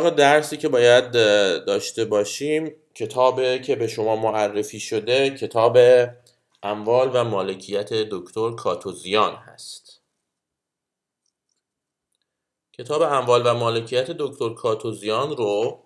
درسی که باید داشته باشیم کتابی که به شما معرفی شده کتاب اموال و مالکیت دکتر کاتوزیان هست. کتاب اموال و مالکیت دکتر کاتوزیان رو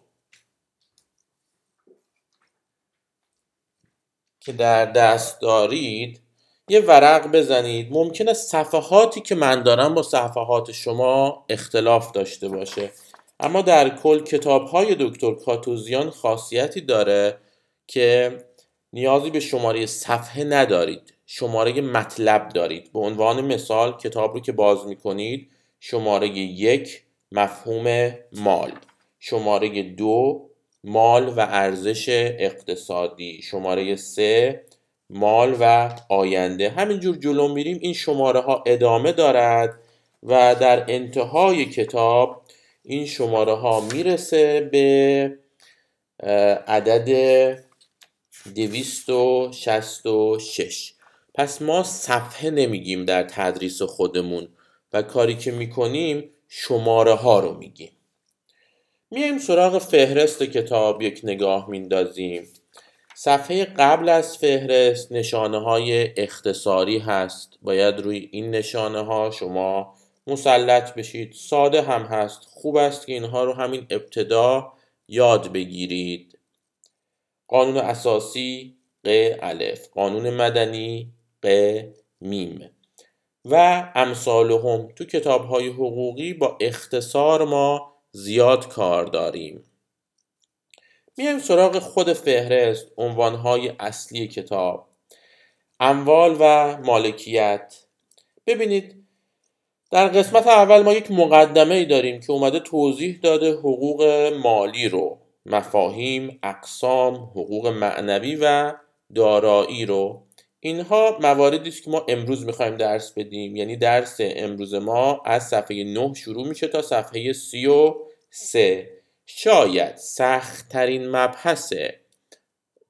که در دست دارید یه ورق بزنید. ممکنه صفحاتی که من دارم با صفحات شما اختلاف داشته باشه. اما در کل کتاب های دکتر کاتوزیان خاصیتی داره که نیازی به شماره صفحه ندارید شماره مطلب دارید. به عنوان مثال کتاب رو که باز می‌کنید شماره یک مفهوم مال. شماره دو مال و ارزش اقتصادی. شماره سه مال و آینده. همینجور جلو میریم این شماره ها ادامه دارد و در انتهای کتاب این شماره ها می‌رسه به عدد 266 پس ما صفحه نمیگیم در تدریس خودمون و کاری که می‌کنیم شماره ها رو میگیم. میایم سراغ فهرست کتاب یک نگاه میندازیم. صفحه قبل از فهرست نشانه های اختصاری هست. باید روی این نشانه ها شما مسلط بشید. ساده هم هست. خوب است که اینها رو همین ابتدا یاد بگیرید. قانون اساسی ق الف. قانون مدنی ق میم. و امثالهم. تو کتاب های حقوقی با اختصار ما زیاد کار داریم. میایم سراغ خود فهرست عنوانهای اصلی کتاب. اموال و مالکیت. ببینید در قسمت اول ما یک مقدمه ای داریم که اومده توضیح داده حقوق مالی رو مفاهیم، اقسام، حقوق معنوی و دارایی رو. اینها مواردی است که ما امروز می‌خوایم درس بدیم. یعنی درس امروز ما از صفحه 9 شروع میشه تا صفحه 33 شاید سختترین مبحث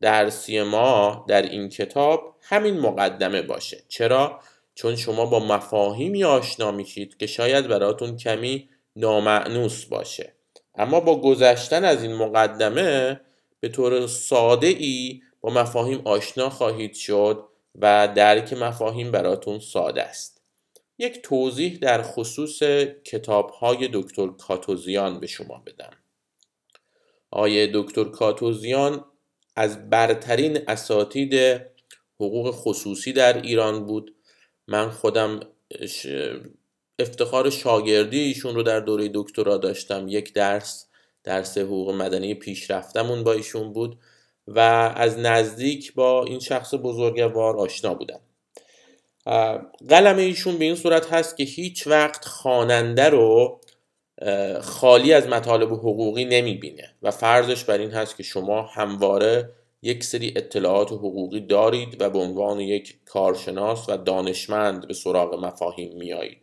درسی ما در این کتاب همین مقدمه باشه. چرا؟ چون شما با مفاهیمی آشنا میشید که شاید براتون کمی نامعنوس باشه. اما با گذشتن از این مقدمه به طور ساده ای با مفاهیم آشنا خواهید شد و درک مفاهیم براتون ساده است. یک توضیح در خصوص کتاب های دکتر کاتوزیان به شما بدم. آیه دکتر کاتوزیان از برترین اساتید حقوق خصوصی در ایران بود من خودم افتخار شاگردی ایشون رو در دوره دکترا داشتم. یک درس درس حقوق مدنی پیشرفتمون با ایشون بود و از نزدیک با این شخص بزرگوار آشنا بودم. قلم ایشون به این صورت هست که هیچ وقت خواننده رو خالی از مطالب حقوقی نمی‌بینه و فرضش بر این هست که شما همواره یک سری اطلاعات حقوقی دارید و به عنوان یک کارشناس و دانشمند به سراغ مفاهیم میایید.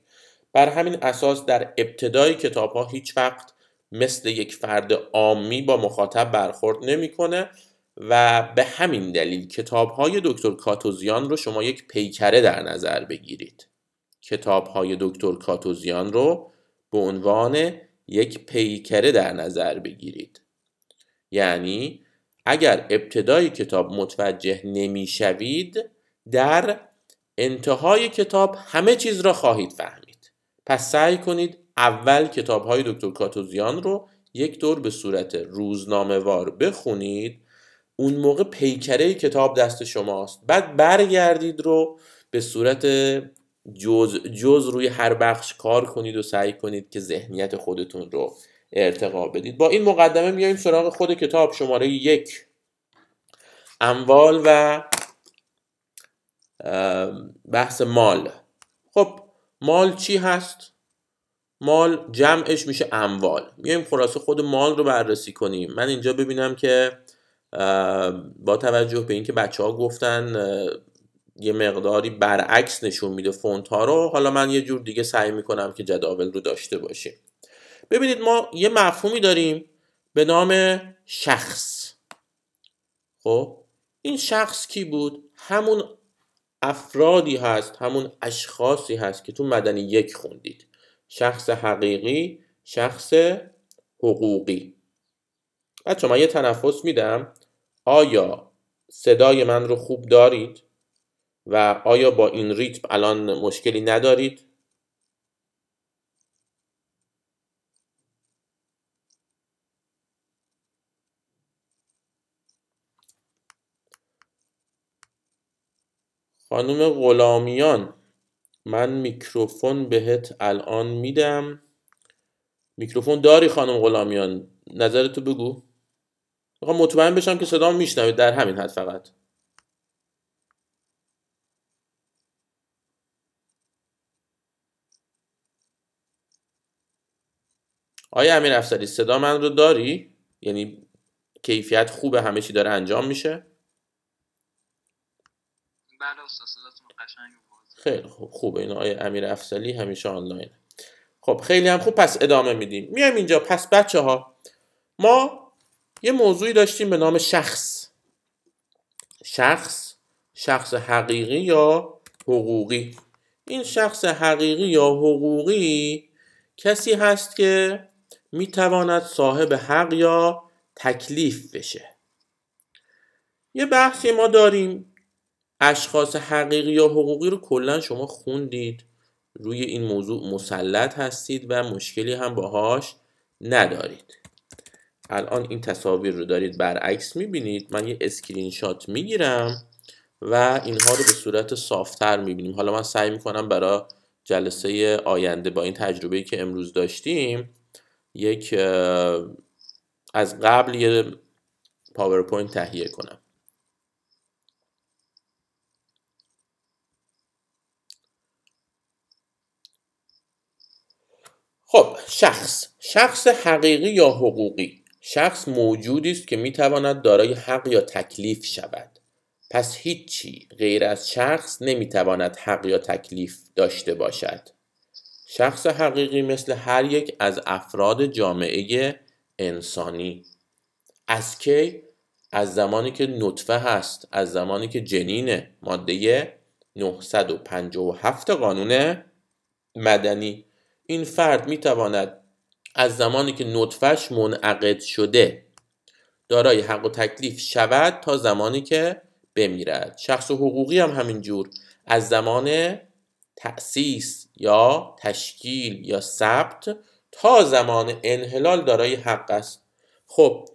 بر همین اساس در ابتدای کتاب ها هیچ وقت مثل یک فرد عامی با مخاطب برخورد نمی‌کنه و به همین دلیل کتاب های دکتر کاتوزیان رو شما یک پیکره در نظر بگیرید. کتاب های دکتر کاتوزیان رو به عنوان یک پیکره در نظر بگیرید. یعنی اگر ابتدای کتاب متوجه نمی‌شوید در انتهای کتاب همه چیز را خواهید فهمید. پس سعی کنید اول کتاب های دکتر کاتوزیان رو یک دور به صورت روزنامه وار بخونید. اون موقع پیکره کتاب دست شماست. بعد برگردید رو به صورت جز, جز روی هر بخش کار کنید و سعی کنید که ذهنیت خودتون رو ارتقا بدید. با این مقدمه میایم سراغ خود کتاب شماره یک. اموال و بحث مال. خب مال چی هست؟ مال جمعش میشه اموال. میایم خلاصه خود مال رو بررسی کنیم. من اینجا ببینم که با توجه به اینکه بچه ها گفتن یه مقداری برعکس نشون میده فونت ها رو حالا من یه جور دیگه سعی می‌کنم که جداول رو داشته باشیم. ببینید ما یه مفهومی داریم به نام شخص. خب؟ این شخص کی بود؟ همون افرادی هست همون اشخاصی هست که تو مدنی یک خوندید. شخص حقیقی شخص حقوقی. بچه من یه تنفس میدم. آیا صدای من رو خوب دارید؟ و آیا با این ریتم الان مشکلی ندارید؟ خانم غلامیان من میکروفون بهت الان میدم میکروفون داری خانم غلامیان نظرتو بگو می‌خوام مطمئن بشم که صدام میشنوید در همین حد فقط آیا امیر افسری صدا من رو داری؟ یعنی کیفیت خوبه همه چی داره انجام میشه؟ بله خیلی خوب. خوبه این آقای امیر افسلی همیشه آنلاین. خب خیلی هم خوب. پس ادامه میدیم. میایم اینجا. پس بچه ها ما یه موضوعی داشتیم به نام شخص. شخص شخص حقیقی یا حقوقی؟ این شخص حقیقی یا حقوقی کسی هست که می‌تواند صاحب حق یا تکلیف بشه. یه بحثی ما داریم اشخاص حقیقی یا حقوقی رو کلا شما خوندید. روی این موضوع مسلط هستید و مشکلی هم باهاش ندارید. الان این تصاویر رو دارید برعکس می‌بینید. من یه اسکرین شات می‌گیرم و اینها رو به صورت صافتر می‌بینیم. حالا من سعی می‌کنم برای جلسه آینده با این تجربه که امروز داشتیم یک از قبل یه PowerPoint تهیه کنم. خب شخص. شخص حقیقی یا حقوقی؟ شخص موجودی است که می‌تواند دارای حق یا تکلیف شود. پس هیچی غیر از شخص نمی‌تواند حق یا تکلیف داشته باشد. شخص حقیقی مثل هر یک از افراد جامعه انسانی. از کی؟ از زمانی که نطفه هست از زمانی که جنین ماده 957 قانون مدنی. این فرد می‌تواند از زمانی که نطفهش منعقد شده دارای حق و تکلیف شود تا زمانی که بمیرد. شخص حقوقی هم همینجور از زمان تأسیس یا تشکیل یا ثبت تا زمان انحلال دارای حق است. خب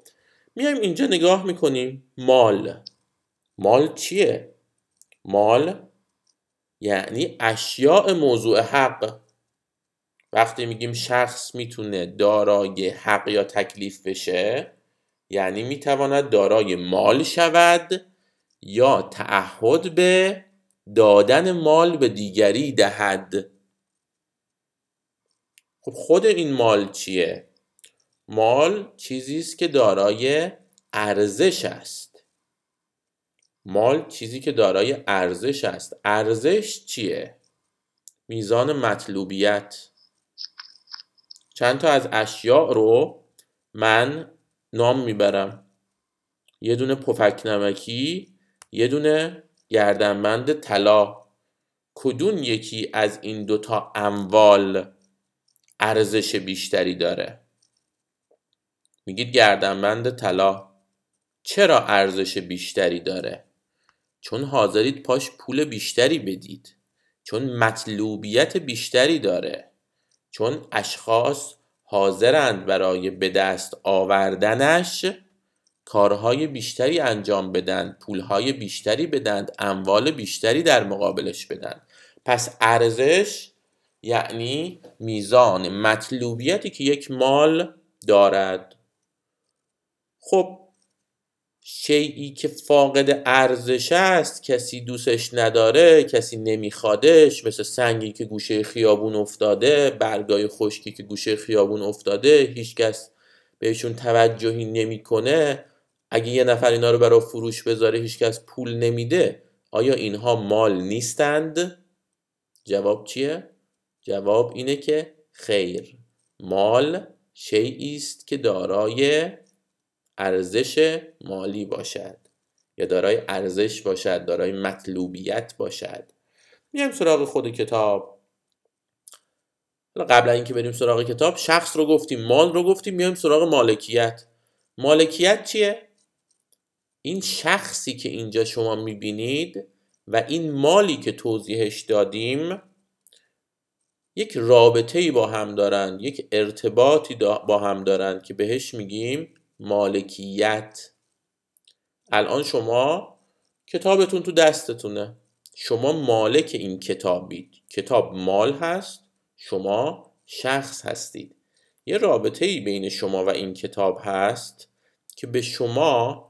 میایم اینجا نگاه می‌کنیم. مال. مال چیه؟ مال یعنی اشیاء موضوع حق. وقتی میگیم شخص می‌تونه دارای حق یا تکلیف بشه یعنی می‌تواند دارای مال شود یا تعهد به دادن مال به دیگری دهد. خب خود این مال چیه؟ مال چیزی است که دارای ارزش است. مال چیزی که دارای ارزش است. ارزش چیه؟ میزان مطلوبیت. چند تا از اشیاء رو من نام می‌برم. یه دونه پفک نمکی یه دونه گردنبند طلا. کدون یکی از این دوتا اموال ارزش بیشتری داره؟ میگید گردنبند طلا. چرا ارزش بیشتری داره؟ چون حاضرید پاش پول بیشتری بدید. چون مطلوبیت بیشتری داره. چون اشخاص حاضرند برای به دست آوردنش کارهای بیشتری انجام بدن پولهای بیشتری بدن اموال بیشتری در مقابلش بدن. پس ارزش یعنی میزان مطلوبیتی که یک مال دارد. خب شیعی که فاقد ارزش است کسی دوستش نداره کسی نمیخوادش مثل سنگی که گوشه خیابون افتاده برگای خشکی که گوشه خیابون افتاده هیچکس بهشون توجهی نمی‌کنه. اگه یه نفر اینا رو برای فروش بذاره هیچکس پول نمیده. آیا اینها مال نیستند؟ جواب چیه؟ جواب اینه که خیر. مال شیعی است که دارای ارزش مالی باشد یا دارای ارزش باشد دارای مطلوبیت باشد. میایم سراغ خود کتاب. حالا قبل اینکه بریم سراغ کتاب شخص رو گفتیم مال رو گفتیم میایم سراغ مالکیت. مالکیت چیه؟ این شخصی که اینجا شما می‌بینید و این مالی که توضیحش دادیم یک رابطه ای با هم دارن یک ارتباطی با هم دارن که بهش میگیم مالکیت. الان شما کتابتون تو دستتونه. شما مالک این کتابید کتاب مال هست شما شخص هستید. یه رابطه ای بین شما و این کتاب هست که به شما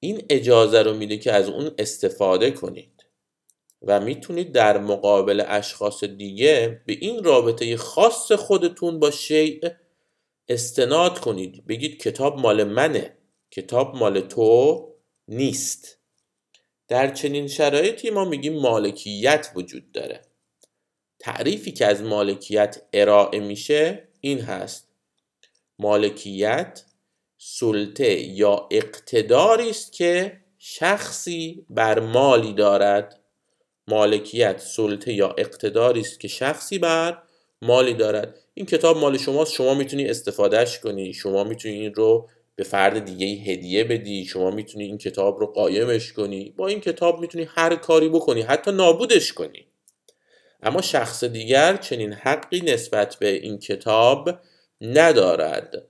این اجازه رو میده که از اون استفاده کنید و می‌تونید در مقابل اشخاص دیگه به این رابطه خاص خودتون با شیء استناد کنید. بگید کتاب مال منه. کتاب مال تو نیست. در چنین شرایطی ما میگیم مالکیت وجود داره. تعریفی که از مالکیت ارائه میشه این هست. مالکیت سلطه یا اقتداری است که شخصی بر مالی دارد. مالکیت سلطه یا اقتداری است که شخصی بر مالی دارد. این کتاب مال شماست. شما می‌تونی استفادهش کنی. شما می‌تونی این رو به فرد دیگه هدیه بدی. شما می‌تونی این کتاب رو قایمش کنی. با این کتاب می‌تونی هر کاری بکنی. حتی نابودش کنی. اما شخص دیگر چنین حقی نسبت به این کتاب ندارد.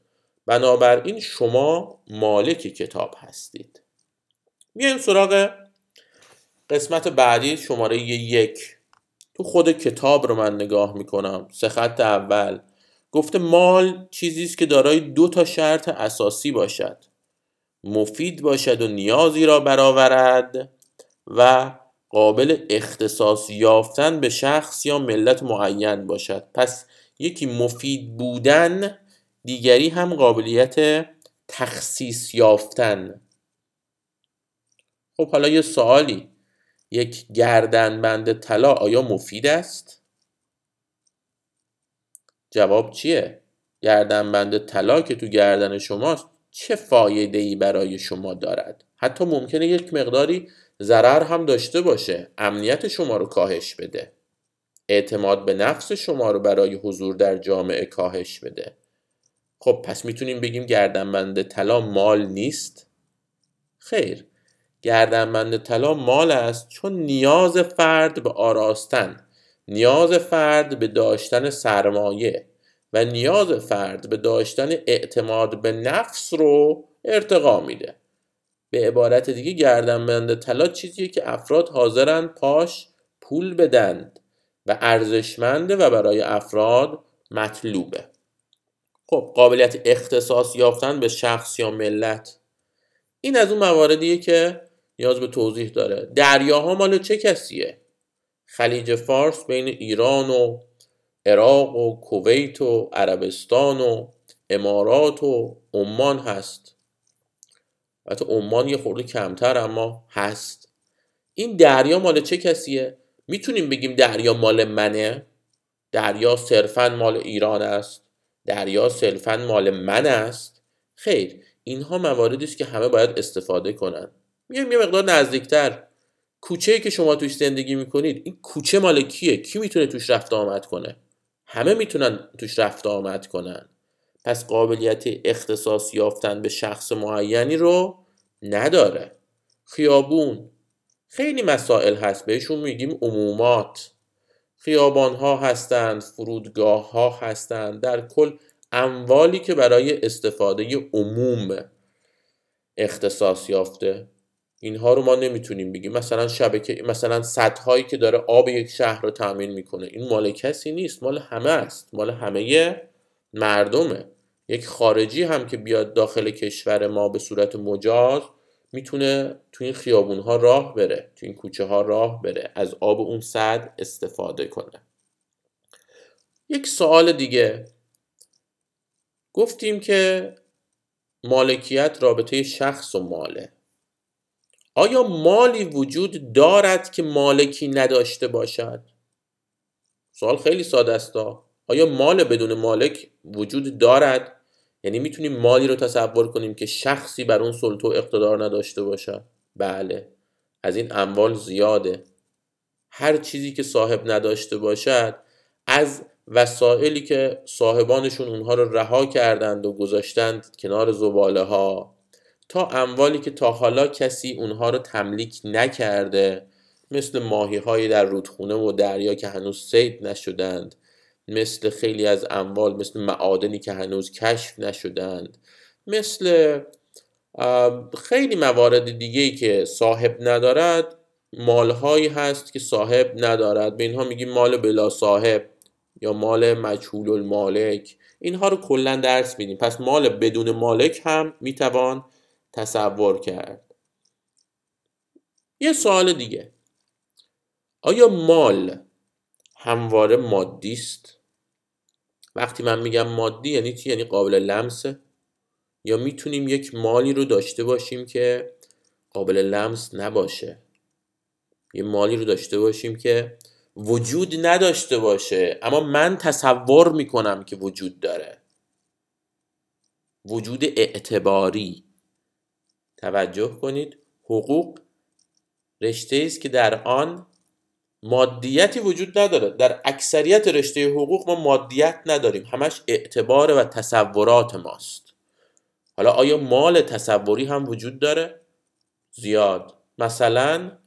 بنابراین شما مالک کتاب هستید. میایم سراغ قسمت بعدی شماره یک. تو خود کتاب رو من نگاه می‌کنم سه خط اول. گفته مال چیزی است که دارای دو تا شرط اساسی باشد. مفید باشد و نیازی را برآورد و قابل اختصاص یافتن به شخص یا ملت معین باشد. پس یکی مفید بودن دیگری هم قابلیت تخصیص یافتن. خب حالا یه سوالی. یک گردنبند طلا آیا مفید است؟ جواب چیه؟ گردنبند طلا که تو گردن شماست چه فایده ای برای شما دارد؟ حتی ممکنه یک مقداری ضرر هم داشته باشه امنیت شما رو کاهش بده. اعتماد به نفس شما رو برای حضور در جامعه کاهش بده. خب پس می‌تونیم بگیم گردنبند طلا مال نیست؟ خیر. گردنبند طلا مال است چون نیاز فرد به آراستن نیاز فرد به داشتن سرمایه و نیاز فرد به داشتن اعتماد به نفس رو ارتقا میده. به عبارت دیگه گردنبند طلا چیزیه که افراد حاضرن پاش پول بدند و ارزشمنده و برای افراد مطلوبه. خب قابلیت اختصاص یافتن به شخص یا ملت. این از اون مواردیه که نیاز به توضیح داره. دریاها مال چه کسیه؟ خلیج فارس بین ایران و عراق و کویت و عربستان و امارات و عمان هست. حتی عمان یه خورده کمتر اما هست. این دریا مال چه کسیه؟ می‌تونیم بگیم دریا مال منه؟ دریا صرفا مال ایران است. دریا صرفا مال من است. خیر اینها مواردی است که همه باید استفاده کنن. میایم یه مقدار نزدیکتر. کوچه که شما توش زندگی می‌کنید این کوچه مال کیه؟ کی می‌تونه توش رفت آمد کنه؟ همه می‌تونن توش رفت آمد کنن. پس قابلیت اختصاص یافتن به شخص معینی رو نداره. خیابون. خیلی مسائل هست بهشون میگیم عمومات. خیابان ها هستند فرودگاه ها هستند در کل اموالی که برای استفاده عموم اختصاص یافته. اینها رو ما نمی‌تونیم بگیم. مثلا شبکه مثلا هایی که داره آب یک شهر رو تامین می‌کنه این مال کسی نیست. مال همه است. مال همه مردمه. یک خارجی هم که بیاد داخل کشور ما به صورت مجاز می‌تونه تو این خیابون ها راه بره تو این کوچه ها راه بره از آب اون صد استفاده کنه. یک سوال دیگه. گفتیم که مالکیت رابطه شخص و ماله. آیا مالی وجود دارد که مالکی نداشته باشد؟ سوال خیلی ساده است آیا مال بدون مالک وجود دارد؟ یعنی می‌تونیم مالی رو تصور کنیم که شخصی بر اون سلطه و اقتدار نداشته باشد؟ بله. از این اموال زیاده. هر چیزی که صاحب نداشته باشد از وسایلی که صاحبانشون اونها رو رها کردند و گذاشتند کنار زباله ها تا اموالی که تا حالا کسی اونها رو تملیک نکرده مثل ماهی در رودخونه و دریا که هنوز سید نشدند مثل خیلی از اموال مثل معادنی که هنوز کشف نشدند مثل خیلی موارد دیگه که صاحب ندارد مالهایی هست که صاحب ندارد. به اینها میگیم مال بلا صاحب یا مال مجهول المالک. اینها رو کلا درس میدیم. پس مال بدون مالک هم می‌توان تصور کرد. یه سوال دیگه. آیا مال همواره مادی است؟ وقتی من میگم مادی یعنی چی؟ یعنی قابل لمسه یا می‌تونیم یک مالی رو داشته باشیم که قابل لمس نباشه؟ یه مالی رو داشته باشیم که وجود نداشته باشه اما من تصور می‌کنم که وجود داره. وجود اعتباری. توجه کنید. حقوق رشته است که در آن مادیتی وجود نداره. در اکثریت رشته حقوق ما مادیت نداریم. همش اعتبار و تصورات ماست. حالا آیا مال تصوری هم وجود داره؟ زیاد. مثلا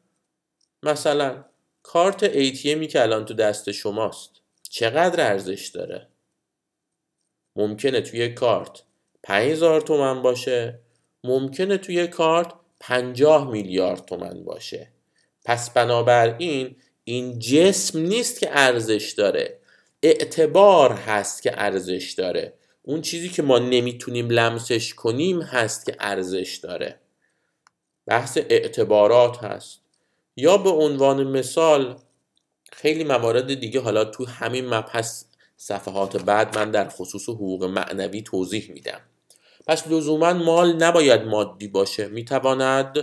مثلا کارت ATMی که الان تو دست شماست چقدر ارزش داره؟ ممکنه توی کارت 5000 تومن باشه. ممکنه توی کارت 50 میلیارد تومن باشه. پس بنابراین این جسم نیست که ارزش داره. اعتبار هست که ارزش داره. اون چیزی که ما نمی‌تونیم لمسش کنیم هست که ارزش داره. بحث اعتبارات هست. یا به عنوان مثال خیلی موارد دیگه حالا تو همین مبحث صفحات بعد من در خصوص حقوق معنوی توضیح میدم. پس لزوما مال نباید مادی باشه. می‌تواند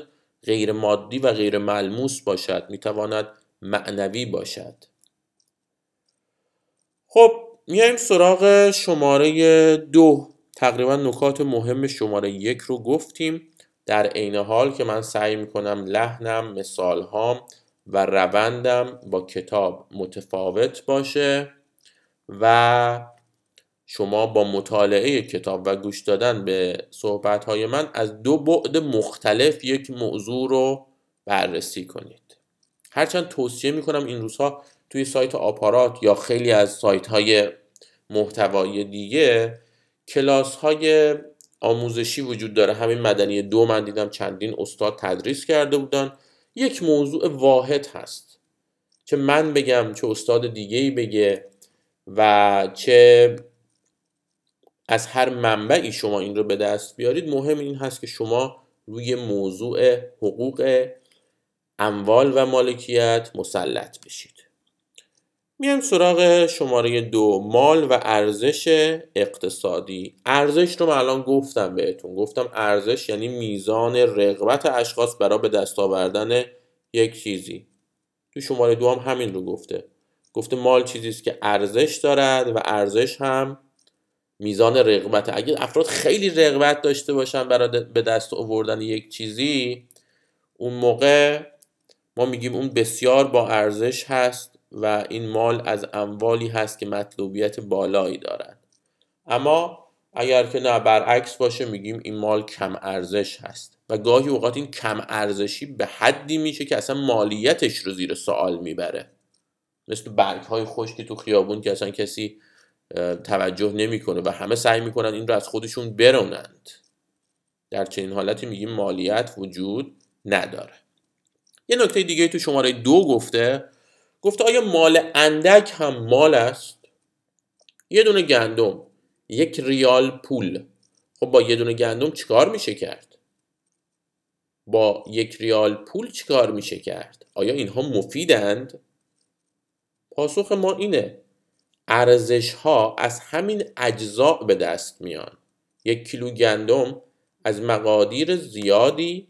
غیر مادی و غیر ملموس باشد. می‌تواند معنوی باشد. خب میایم سراغ شماره دو. تقریبا نکات مهم شماره یک رو گفتیم. در عین حال که من سعی می‌کنم لحنم مثالهام و روندم با کتاب متفاوت باشه و شما با مطالعه کتاب و گوش دادن به صحبت من از دو بعد مختلف یک موضوع رو بررسی کنید. هرچند توصیه می‌کنم این روزها توی سایت آپارات یا خیلی از سایت های محتوای دیگه کلاس های آموزشی وجود داره. همین مدنی دو من دیدم چندین استاد تدریس کرده بودن. یک موضوع واحد هست چه من بگم چه استاد دیگه ای بگه و چه از هر منبعی شما این رو به دست بیارید مهم این هست که شما روی موضوع حقوق اموال و مالکیت مسلط بشید. میایم سراغ شماره دو مال و ارزش اقتصادی. ارزش رو من الان گفتم بهتون. گفتم ارزش یعنی میزان رغبت اشخاص برای به دست آوردن یک چیزی. تو شماره دو هم همین رو گفته. گفته مال چیزی است که ارزش دارد و ارزش هم میزان رغبت. اگه افراد خیلی رغبت داشته باشن برای به دست آوردن یک چیزی اون موقع ما میگیم اون بسیار با ارزش هست و این مال از اموالی هست که مطلوبیت بالایی دارد اما اگر که نه برعکس باشه میگیم این مال کم ارزش هست و گاهی اوقات این کم ارزشی به حدی میشه که اصلا مالیتش رو زیر سوال می‌بره. مثل برگ های خشکی تو خیابون که اصلا کسی توجه نمی‌کنه و همه سعی می‌کنن این رو از خودشون برونند. در چنین حالتی میگیم مالیت وجود نداره. یه نکته دیگه تو شماره دو گفته گفته آیا مال اندک هم مال است؟ یه دونه گندم یک ریال پول. خب با یه دونه گندم چیکار میشه کرد؟ با یک ریال پول چیکار میشه کرد؟ آیا اینها مفیدند؟ پاسخ ما اینه. ارزش ها از همین اجزاء به دست میان. یک کیلو گندم از مقادیر زیادی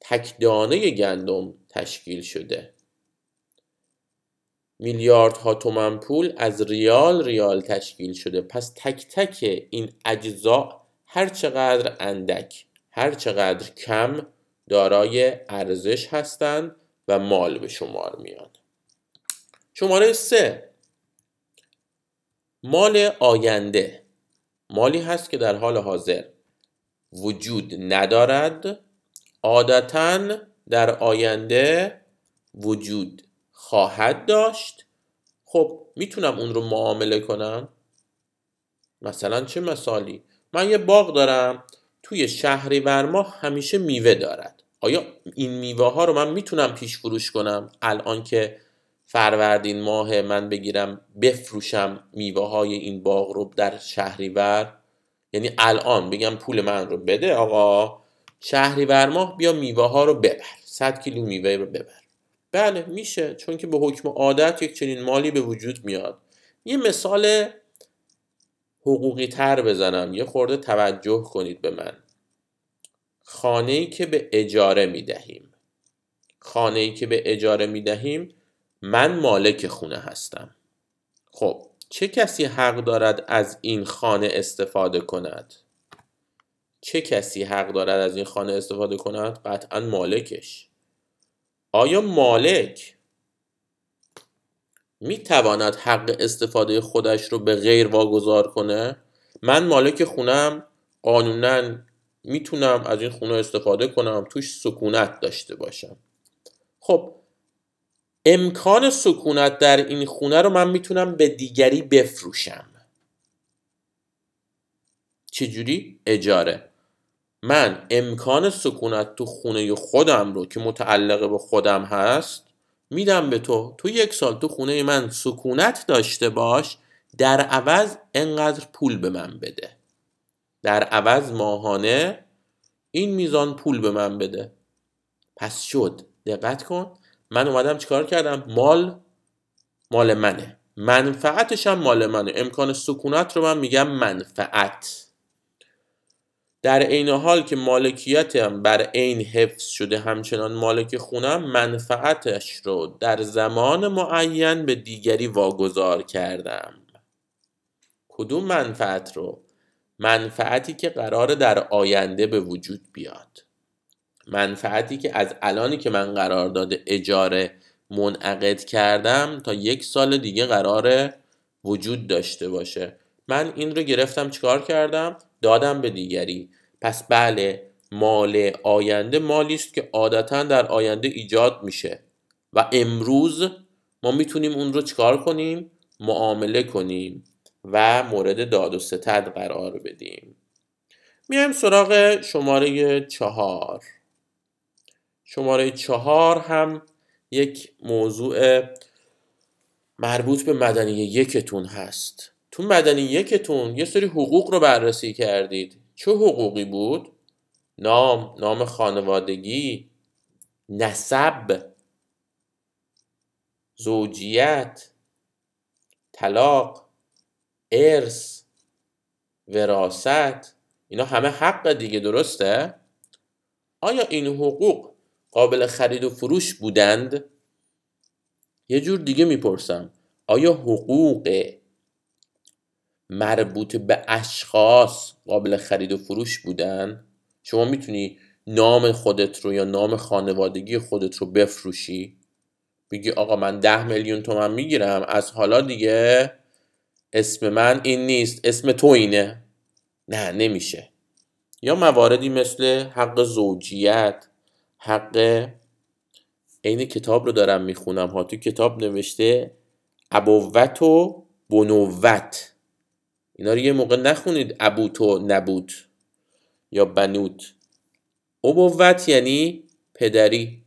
تکدانه گندم تشکیل شده. میلیاردها تومن پول از ریال ریال تشکیل شده. پس تک تک این اجزا هر چقدر اندک هر چقدر کم دارای ارزش هستند و مال به شمار میان. شماره سه. مال آینده. مالی هست که در حال حاضر وجود ندارد. عادتا در آینده وجود خواهد داشت. خب می‌تونم اون رو معامله کنم؟ مثلا چه مثالی؟ من یه باغ دارم توی شهری ماه همیشه میوه دارد. آیا این میوه ها رو من می‌تونم پیش فروش کنم؟ الان که فروردین ماه من بگیرم بفروشم میوه های این باغ رو در شهریور. یعنی الان بگم پول من رو بده آقا. شهریور ماه بیا میوه ها رو ببر. 100 کیلو میوه رو ببر. بله میشه. چون که به حکم عادت یک چنین مالی به وجود میاد. یه مثال حقوقی تر بزنم. یه خورده توجه کنید به من. خانه ای که به اجاره می دهیم خانه ای که به اجاره می دهیم من مالک خونه هستم. خب چه کسی حق دارد از این خانه استفاده کند؟ چه کسی حق دارد از این خانه استفاده کند؟ قطعا مالکش. آیا مالک می تواند حق استفاده خودش رو به غیر واگذار کنه؟ من مالک خونم قانونا می‌تونم از این خونه استفاده کنم. توش سکونت داشته باشم. خب امکان سکونت در این خونه رو من می‌تونم به دیگری بفروشم. چجوری؟ اجاره. من امکان سکونت تو خونه خودم رو که متعلق به خودم هست میدم به تو. تو یک سال تو خونه من سکونت داشته باش در عوض انقدر پول به من بده. در عوض ماهانه این میزان پول به من بده. پس شد. دقت کن. من اومدم چیکار کردم؟ مال مال منه. منفعتش هم مال منه. امکان سکونت رو من میگم منفعت. در عین حال که مالکیتم بر عین حفظ شده همچنان مالک خونم منفعتش رو در زمان معین به دیگری واگذار کردم. کدوم منفعت رو؟ منفعتی که قرار در آینده به وجود بیاد. منفعتی که از الانی که من قرار داده اجاره منعقد کردم تا یک سال دیگه قرار وجود داشته باشه. من این رو گرفتم چیکار کردم؟ دادم به دیگری. پس بله مال آینده مالی است که عادتا در آینده ایجاد میشه. و امروز ما می‌تونیم اون رو چیکار کنیم؟ معامله کنیم و مورد داد و ستد قرار بدیم. میایم سراغ شماره چهار. شماره چهار هم یک موضوع مربوط به مدنی یکتون هست تو مدنی یکتون یه سری حقوق رو بررسی کردید چه حقوقی بود؟ نام، نام خانوادگی، نسب، زوجیت، طلاق، ارث، وراست اینا همه حق دیگه درسته؟ آیا این حقوق قابل خرید و فروش بودند؟ یه جور دیگه می‌پرسم. آیا حقوق مربوط به اشخاص قابل خرید و فروش بودن؟ شما می‌تونی نام خودت رو یا نام خانوادگی خودت رو بفروشی؟ بگی آقا من ده میلیون تومن می‌گیرم از حالا دیگه اسم من این نیست اسم تو اینه. نه نمیشه. یا مواردی مثل حق زوجیت حق عین کتاب رو دارم می‌خونم ها. تو کتاب نوشته ابوت و بنوت اینا رو یه موقع نخونید ابوت و نبوت یا بنوت. ابوت یعنی پدری.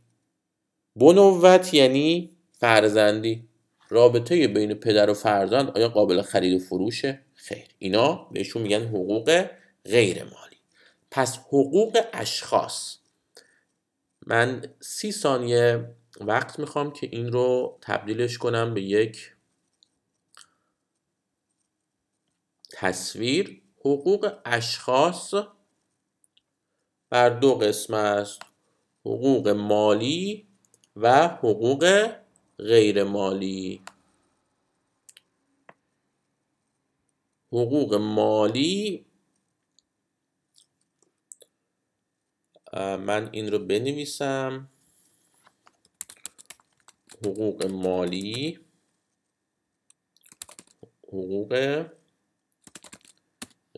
بنوت یعنی فرزندی. رابطه بین پدر و فرزند آیا قابل خرید و فروشه؟ خیر. اینا بهشون میگن حقوق غیر مالی. پس حقوق اشخاص. من سی ثانیه وقت می‌خوام که این رو تبدیلش کنم به یک تصویر. حقوق اشخاص بر دو قسم است. حقوق مالی و حقوق غیر مالی حقوق مالی من این رو بنویسم. حقوق مالی. حقوق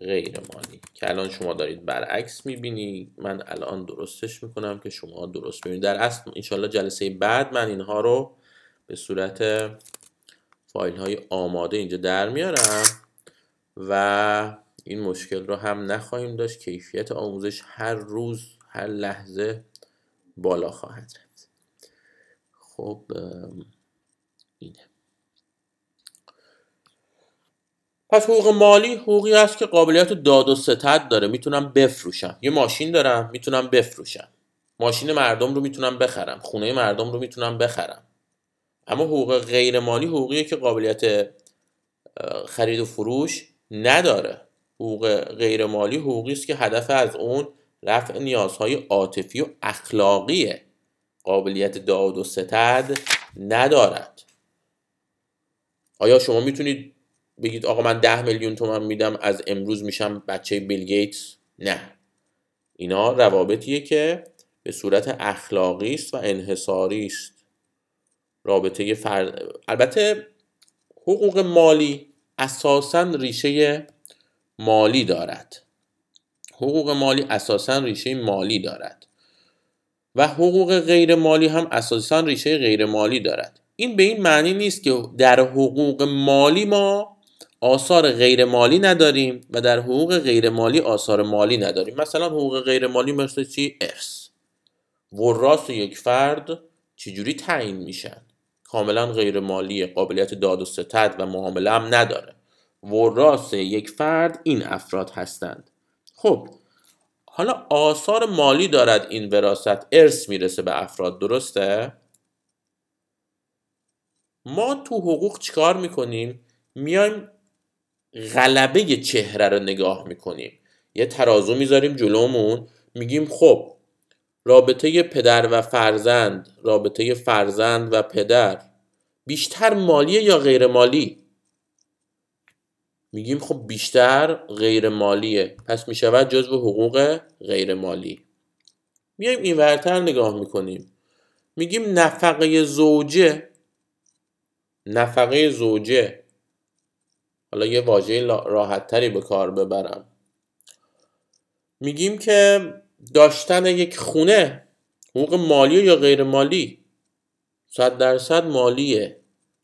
غیر مالی. که الان شما دارید برعکس می‌بینید. من الان درستش می‌کنم که شما درست ببینید. در اصل انشالله جلسه بعد من اینها رو به صورت فایل های آماده اینجا در میارم و این مشکل رو هم نخواهیم داشت. کیفیت آموزش هر روز هر لحظه بالا خواهد رفت. خب اینه. پس حقوق مالی حقوقی هست که قابلیت داد و ستد داره. می‌تونم بفروشم. یه ماشین دارم می‌تونم بفروشم. ماشین مردم رو می‌تونم بخرم. خونه مردم رو می‌تونم بخرم. اما حقوق غیر مالی حقوقیه که قابلیت خرید و فروش نداره. حقوق غیر مالی حقوقی است که هدف از اون رفع نیازهای عاطفی و اخلاقیه قابلیت داد و ستد ندارد. آیا شما می‌تونید بگید آقا من ده میلیون تومن میدم از امروز میشم بچه بیل گیتس؟ نه. اینا روابطیه که به صورت اخلاقی است و انحصاری است. رابطه فرد البته حقوق مالی اساسا ریشه مالی دارد. حقوق مالی اساسا ریشه مالی دارد و حقوق غیر مالی هم اساسا ریشه غیر مالی دارد. این به این معنی نیست که در حقوق مالی ما آثار غیر مالی نداریم و در حقوق غیر مالی آثار مالی نداریم. مثلا حقوق غیر مالی مثل چی؟ ارث وراث یک فرد چجوری تعیین میشن کاملا غیر مالی قابلیت داد و ستد و معامله هم نداره. وراث یک فرد این افراد هستند. خب حالا آثار مالی دارد این وراست ارث می‌رسه به افراد درسته؟ ما تو حقوق چیکار می‌کنیم؟ میایم غلبه چهره رو نگاه می‌کنیم. یه ترازو می‌ذاریم جلومون میگیم خب رابطه پدر و فرزند رابطه فرزند و پدر بیشتر مالیه یا غیر مالی میگیم خب بیشتر غیر مالیه پس می‌شود جزو حقوق غیر مالی میایم این ورتر نگاه می‌کنیم. میگیم نفقه زوجه. نفقه زوجه. حالا یه واژه راحت تری به کار ببرم. میگیم که داشتن یک خونه حقوق مالی یا غیر مالی صد درصد مالیه.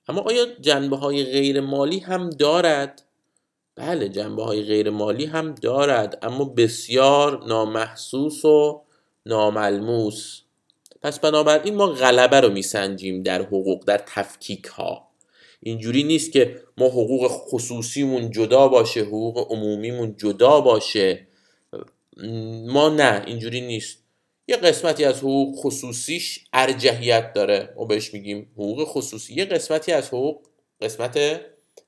اما آیا جنبه های غیر مالی هم دارد؟ بله جنبه های غیر مالی هم دارد اما بسیار نامحسوس و ناملموس. پس بنابراین ما غلبه رو میسنجیم در حقوق در تفکیک ها اینجوری نیست که ما حقوق خصوصیمون جدا باشه حقوق عمومیمون جدا باشه. ما نه اینجوری نیست. یه قسمتی از حقوق خصوصیش ارجحیت داره. ما بهش میگیم حقوق خصوصی. یه قسمتی از حقوق قسمت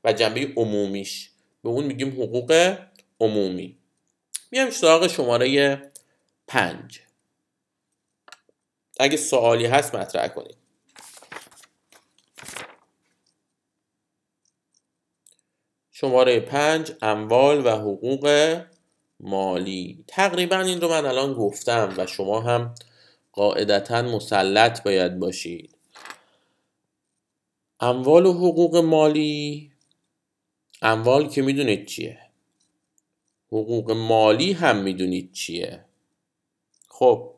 و جنبه عمومیش. به اون میگیم حقوق عمومی. میام سراغ شماره پنج. اگه سوالی هست مطرح کنید. شماره پنج اموال و حقوق مالی. تقریبا این رو من الان گفتم و شما هم قاعدتا مسلط باید باشید. اموال و حقوق مالی اموال که می‌دونید چیه؟ حقوق مالی هم می‌دونید چیه؟ خب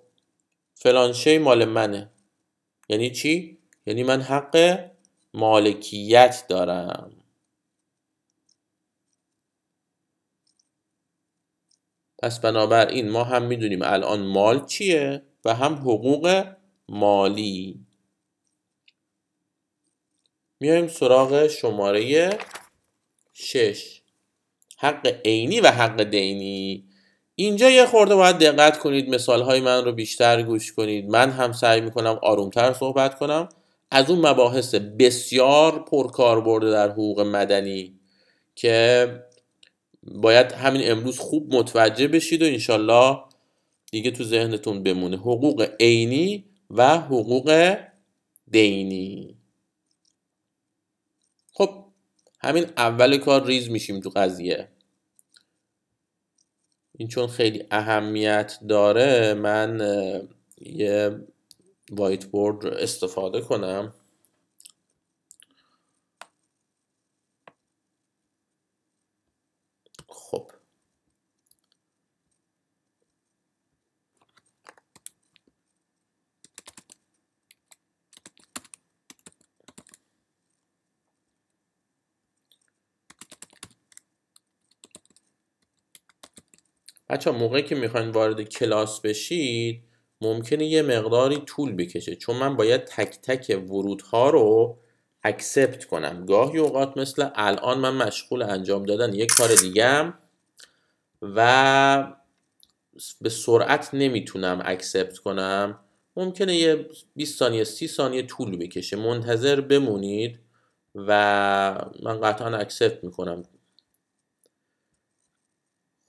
فلان شی مال منه. یعنی چی؟ یعنی من حق مالکیت دارم. پس بنابراین ما هم می‌دونیم الان مال چیه و هم حقوق مالی. میایم سراغ شماره 6 حق عینی و حق دینی. اینجا یه خورده باید دقت کنید مثال های من رو بیشتر گوش کنید. من هم سعی می‌کنم آرومتر صحبت کنم. از اون مباحث بسیار پرکار برده در حقوق مدنی که باید همین امروز خوب متوجه بشید و انشالله دیگه تو ذهنتون بمونه. حقوق عینی و حقوق دینی خب همین اول کار ریز میشیم تو قضیه. این چون خیلی اهمیت داره من یه وایت بورد استفاده کنم. بچه موقعی که می‌خواین وارد کلاس بشید ممکنه یه مقداری طول بکشه چون من باید تک تک ورودها رو accept کنم. گاهی اوقات مثل الان من مشغول انجام دادن یک کار دیگم و به سرعت نمی‌تونم accept کنم. ممکنه یه 20 ثانیه 30 ثانیه طول بکشه. منتظر بمونید و من قطعا accept می‌کنم.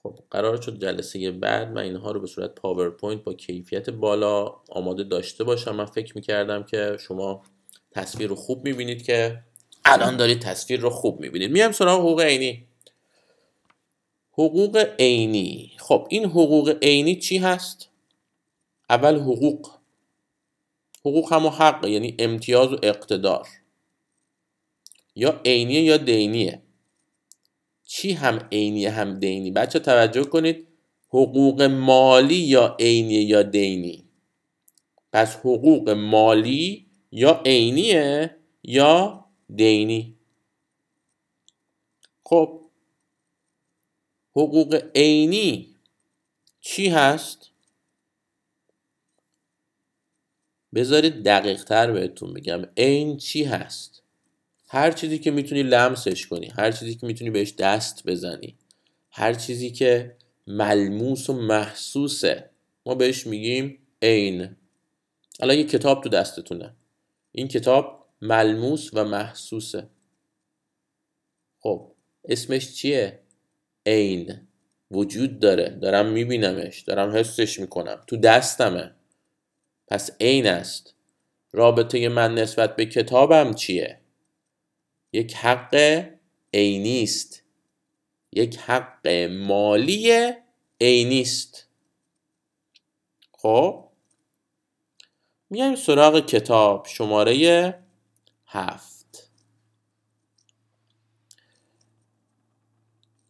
خب قرار شد جلسه بعد من اینها رو به صورت پاورپوینت با کیفیت بالا آماده داشته باشم. من فکر می‌کردم که شما تصویر رو خوب می‌بینید که الان دارید تصویر رو خوب می‌بینید. میام سراغ حقوق عینی. حقوق عینی. خب این حقوق عینی چی هست؟ اول حقوق. حقوق همو حق یعنی امتیاز و اقتدار. یا عینیه یا دینیه. چی هم عینی هم دینی؟ بچه توجه کنید حقوق مالی یا عینی یا دینی؟ پس حقوق مالی یا عینیه یا دینی؟ خب حقوق عینی چی هست؟ بذارید دقیق تر بهتون بگم. عین چی هست؟ هر چیزی که می‌تونی لمسش کنی هر چیزی که می‌تونی بهش دست بزنی هر چیزی که ملموس و محسوسه ما بهش میگیم عین. الان یه کتاب تو دستتونه. این کتاب ملموس و محسوسه. خب اسمش چیه؟ عین. وجود داره. دارم میبینمش. دارم حسش می‌کنم. تو دستمه. پس عین است. رابطه من نسبت به کتابم چیه؟ یک حق عینی است. یک حق مالی عینی است. خب؟ میایم سراغ کتاب شماره هفت.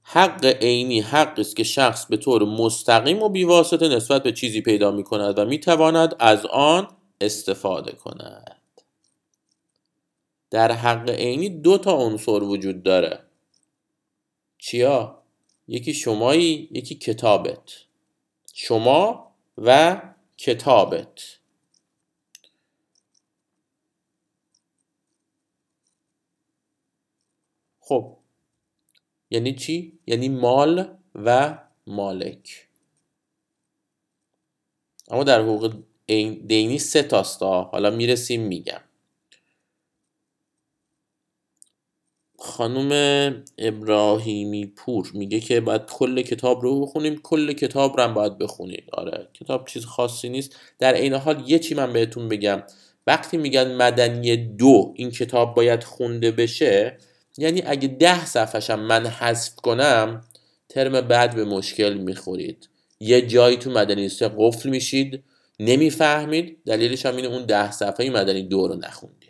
حق عینی حق است که شخص به طور مستقیم و بیواسطه نسبت به چیزی پیدا می کند و می تواند از آن استفاده کند. در حق عینی دو تا عنصر وجود داره. چیا؟ یکی شمایی یکی کتابت. شما و کتابت. خب یعنی چی؟ یعنی مال و مالک. اما در حقوق دینی سه تاستا حالا می‌رسیم میگم. خانم ابراهیمی پور میگه که باید کل کتاب رو بخونیم کل کتاب رو هم باید بخونید. آره کتاب چیز خاصی نیست. در عین حال یه چی من بهتون بگم. وقتی میگن مدنی دو این کتاب باید خونده بشه یعنی اگه ده صفحشم من حذف کنم ترم بعد به مشکل می‌خورید. یه جایی تو مدنی سه قفل میشید نمی‌فهمید. دلیلش هم اینه اون ده صفحه مدنی دو رو نخوندید.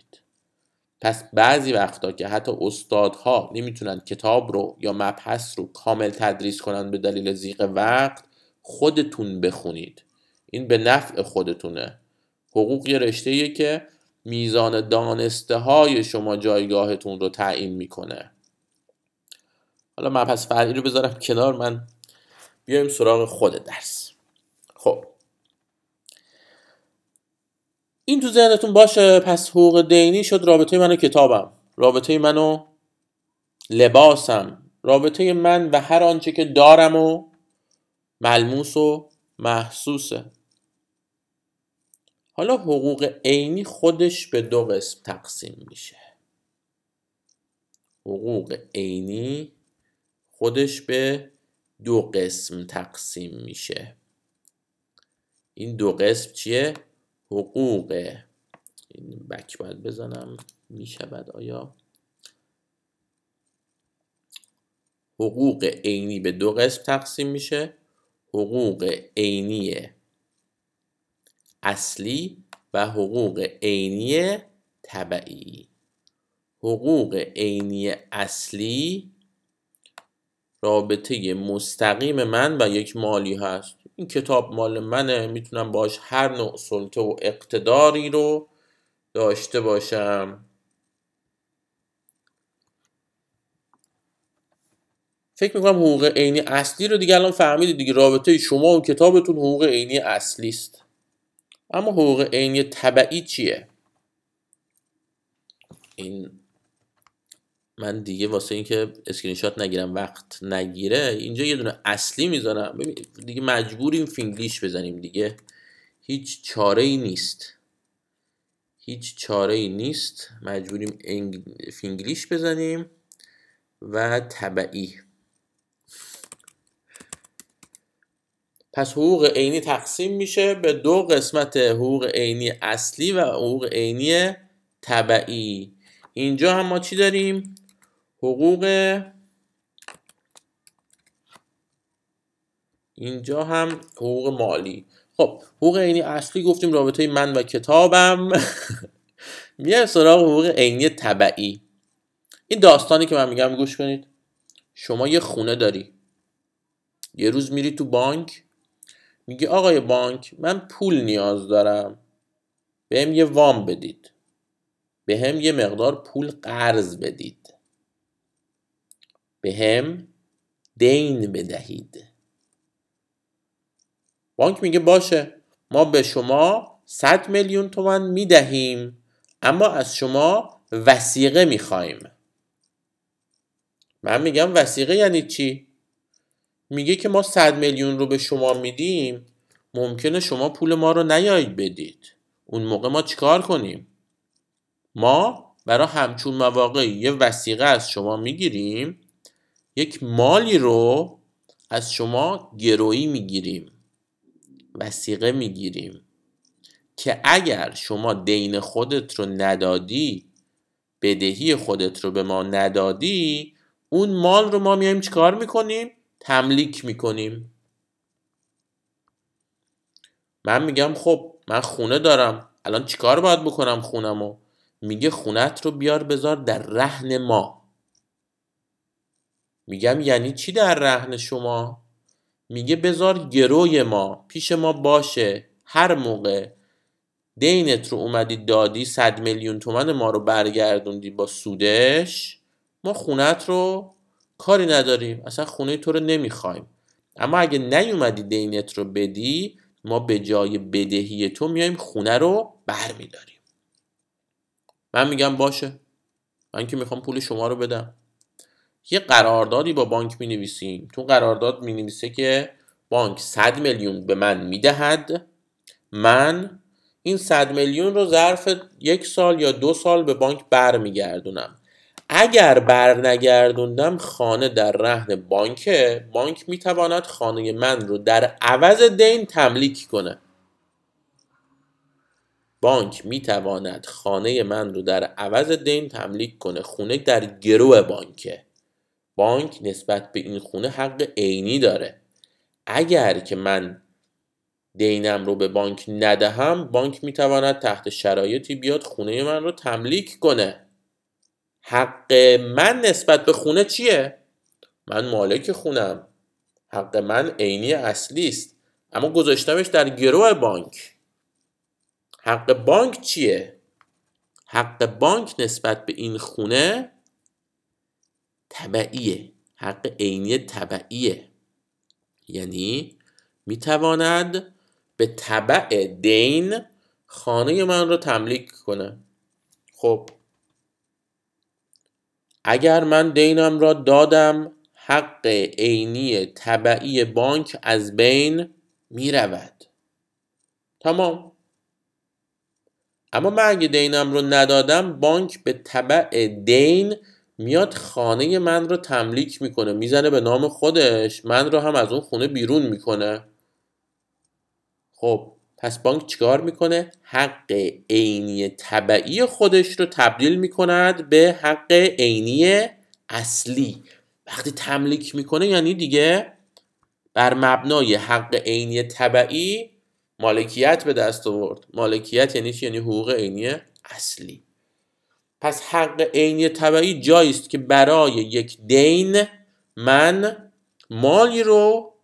پس بعضی وقتا که حتی استادها نمی‌تونن کتاب رو یا مبحث رو کامل تدریس کنن به دلیل زیق وقت خودتون بخونید. این به نفع خودتونه. حقوق یه رشته که میزان دانسته های شما جایگاهتون رو تعیین می‌کنه. حالا مبحث فرعی رو بذارم کنار من بیایم سراغ خود درس. خب. این تو ذهنتون باشه پس حقوق دینی شد رابطه من و کتابم. رابطه من و لباسم. رابطه من و هر آنچه که دارم و ملموس و محسوسه. حالا حقوق عینی خودش به دو قسم تقسیم میشه. حقوق عینی خودش به دو قسم تقسیم میشه. این دو قسم چیه؟ حقوق. این بک باید بزنم. می‌شود آیا حقوق عینی به دو قسم تقسیم میشه؟ حقوق عینی اصلی و حقوق عینی طبعی. حقوق عینی اصلی رابطه مستقیم من و یک مالی هست. این کتاب مال منه می‌تونم باش هر نوع سلطه و اقتداری رو داشته باشم. فکر می‌کنم حقوق عینی اصلی رو دیگه الان فهمیدید دیگه رابطه شما و کتابتون حقوق عینی اصلی است. اما حقوق عینی تبعی چیه؟ این من دیگه واسه اینکه اسکرین شات نگیرم وقت نگیره اینجا یه دونه اصلی می‌ذارم. دیگه مجبوریم فینگلیش بزنیم دیگه. هیچ چاره ای نیست. هیچ چاره ای نیست. مجبوریم فینگلیش بزنیم و تبعی. پس حقوق عینی تقسیم میشه به دو قسمت حقوق عینی اصلی و حقوق عینی طبعی. اینجا هم ما چی داریم؟ حقوق اینجا هم حقوق مالی. خب حقوق عینی اصلی گفتیم رابطه من و کتابم. میه سراغ حقوق عینی طبعی. این داستانی که من میگم گوش کنید. شما یه خونه داری. یه روز میری تو بانک. میگه آقای بانک من پول نیاز دارم. بهم یه وام بدید. به هم یه مقدار پول قرض بدید. به هم دین بدهید. بانک میگه باشه ما به شما 100 میلیون تومن می‌دهیم اما از شما وسیقه می‌خوایم. من میگم وسیقه یعنی چی؟ میگه که ما 100 میلیون رو به شما میدیم ممکنه شما پول ما رو نیایید بدید. اون موقع ما چیکار کنیم؟ ما برای همچون مواقع یه وسیقه از شما می‌گیریم یک مالی رو از شما گرویی می‌گیریم وسیقه می‌گیریم که اگر شما دین خودت رو ندادی بدهی خودت رو به ما ندادی اون مال رو ما میایم چیکار می‌کنیم؟ تملیک می‌کنیم. من میگم خب من خونه دارم. الان چیکار باید بکنم خونمو میگه خونت رو بیار بذار در رهن ما. میگم یعنی چی در رهن شما؟ میگه بذار گروی ما پیش ما باشه. هر موقع دینت رو اومدی دادی صد میلیون تومن ما رو برگردوندی با سودش ما خونت رو کاری نداریم. اصلا خونه تو رو نمی‌خوایم. اما اگه نیومدی دینت رو بدی ما به جای بدهی تو میایم خونه رو برمیداریم. من میگم باشه. من که می‌خوام پول شما رو بدم. یه قراردادی با بانک می نویسیم تو قرارداد می نویسه که بانک 100 میلیون به من می‌دهد من این 100 میلیون رو ظرف یک سال یا دو سال به بانک برمیگردونم. اگر برنگردوندم خانه در رهن بانکه بانک می‌تواند خانه من رو در عوض دین تملیک کنه. بانک می‌تواند خانه من رو در عوض دین تملیک کنه خونه در گروه بانکه. بانک نسبت به این خونه حق عینی داره. اگر که من دینم رو به بانک ندهم بانک می‌تواند تحت شرایطی بیاد خونه من رو تملیک کنه. حق من نسبت به خونه چیه؟ من مالک خونم. حق من عینی اصلی است. اما گذاشتمش در گروه بانک. حق بانک چیه؟ حق بانک نسبت به این خونه تبعیه حق عینی تبعیه یعنی می‌تواند به طبع دین خانه من رو تملیک کنه. خب اگر من دینم را دادم حق عینی طبعی بانک از بین می رود تمام. اما من اگه دینم رو ندادم بانک به طبع دین میاد خانه من رو تملیک می‌کنه می‌زنه به نام خودش من رو هم از اون خونه بیرون می‌کنه. خب پس بانک چیکار می‌کنه؟ حق عینی طبعی خودش رو تبدیل می‌کند به حق عینی اصلی. وقتی تملیک می‌کنه یعنی دیگه بر مبنای حق عینی طبعی مالکیت به دست آورد. مالکیت یعنی چی؟ یعنی حقوق عینی اصلی. پس حق عینی طبعی جایی است که برای یک دین من مالی رو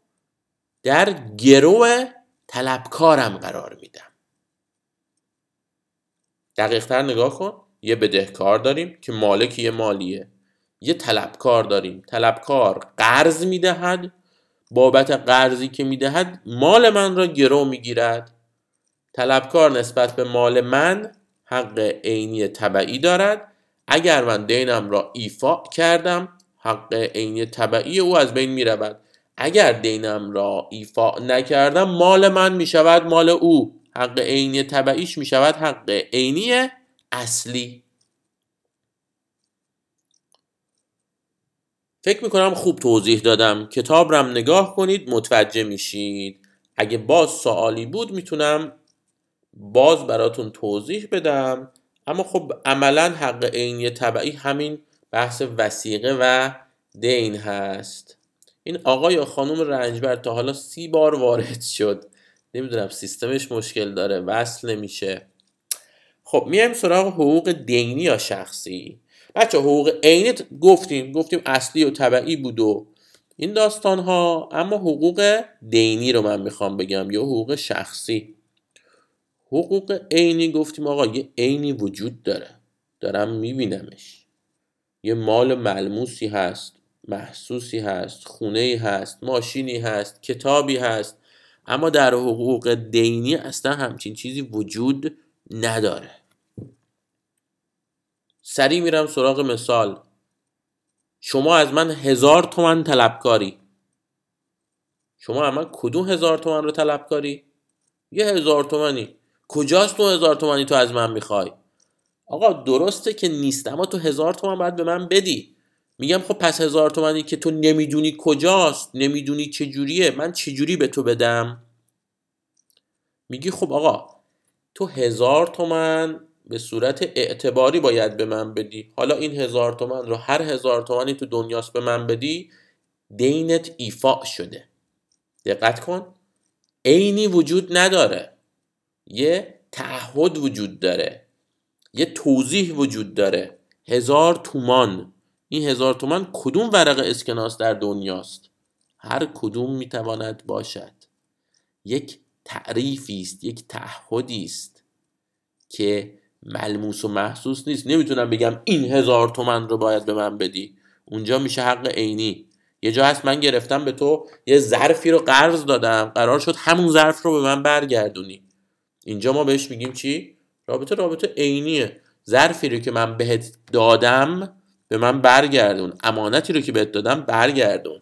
در گروه طلبکارم قرار میدم. دقیق تر نگاه کن. یه بدهکار داریم که مالک یه مالیه. یه طلبکار داریم. طلبکار قرض می‌دهد. بابت قرضی که می‌دهد مال من را گرو می‌گیرد. طلبکار نسبت به مال من حق عینی طبعی دارد. اگر من دینم را ایفا کردم حق عینی طبعی او از بین می رود اگر دینم را ایفا نکردم مال من می شود مال او. حق عینی طبعیش می شود حق عینی اصلی. فکر می‌کنم خوب توضیح دادم. کتاب رم نگاه کنید متوجه میشید. اگه باز سوالی بود می‌تونم باز براتون توضیح بدم. اما خب عملا حق عینی طبعی همین بحث وسیقه و دین هست. این آقا یا خانم رنجبر تا حالا سی بار وارد شد. نمی‌دونم سیستمش مشکل داره وصل نمیشه. خب میایم سراغ حقوق دینی یا شخصی. بچه حقوق عینی گفتیم گفتیم اصلی و طبعی بود و این داستان ها اما حقوق دینی رو من می‌خوام بگم یا حقوق شخصی. حقوق عینی گفتیم آقا یه عینی وجود داره. دارم میبینمش. یه مال ملموسی هست محسوسی هست خونه هست ماشینی هست کتابی هست اما در حقوق دینی اصلا همچین چیزی وجود نداره. سری میرم سراغ مثال. شما از من هزار تومن طلبکاری. شما از من کدوم هزار تومن رو طلبکاری؟ یه هزار تومنی کجاست تو هزار تومنی تو از من می‌خوای؟ آقا درسته که نیست اما تو هزار تومن باید به من بدی. میگم خب پس هزار تومنی که تو نمی‌دونی کجاست نمی‌دونی چجوریه من چجوری به تو بدم؟ میگی خب آقا تو هزار تومن به صورت اعتباری باید به من بدی. حالا این هزار تومن رو هر هزار تومنی تو دنیاست به من بدی دینت ایفا شده. دقت کن. عینی وجود نداره. یه تعهد وجود داره یه توضیح وجود داره. هزار تومان. این هزار تومان کدوم ورق اسکناس در دنیاست؟ هر کدوم می‌تواند باشد. یک تعریفی است یک تعهدی است که ملموس و محسوس نیست. نمی‌تونم بگم این هزار تومن رو باید به من بدی. اونجا میشه حق عینی. یه جا هست من گرفتم به تو یه ظرفی رو قرض دادم. قرار شد همون ظرف رو به من برگردونی. اینجا ما بهش میگیم چی؟ رابطه رابطه عینیه. ظرفی رو که من بهت دادم به من برگردون. امانتی رو که بهت دادم برگردون.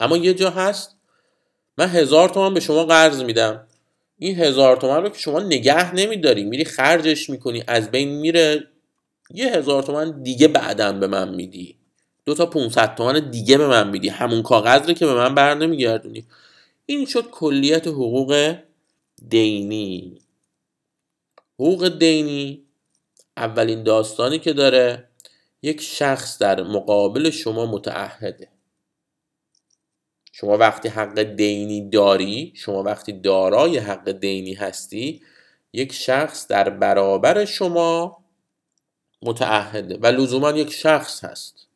اما یه جا هست من هزار تومن به شما قرض میدم. این هزار تومن رو که شما نگه نمیداری میری خرجش می‌کنی از بین میره. یه هزار تومن دیگه بعدا به من میدی. دو تا 500 تومن دیگه به من میدی. همون کاغذ رو که به من بر نمیگردونی. این شد کلیت حقوق دینی. حقوق دینی اولین داستانی که داره یک شخص در مقابل شما متعهده. شما وقتی حق دینی داری شما وقتی دارای حق دینی هستی یک شخص در برابر شما متعهده و لزوما یک شخص هست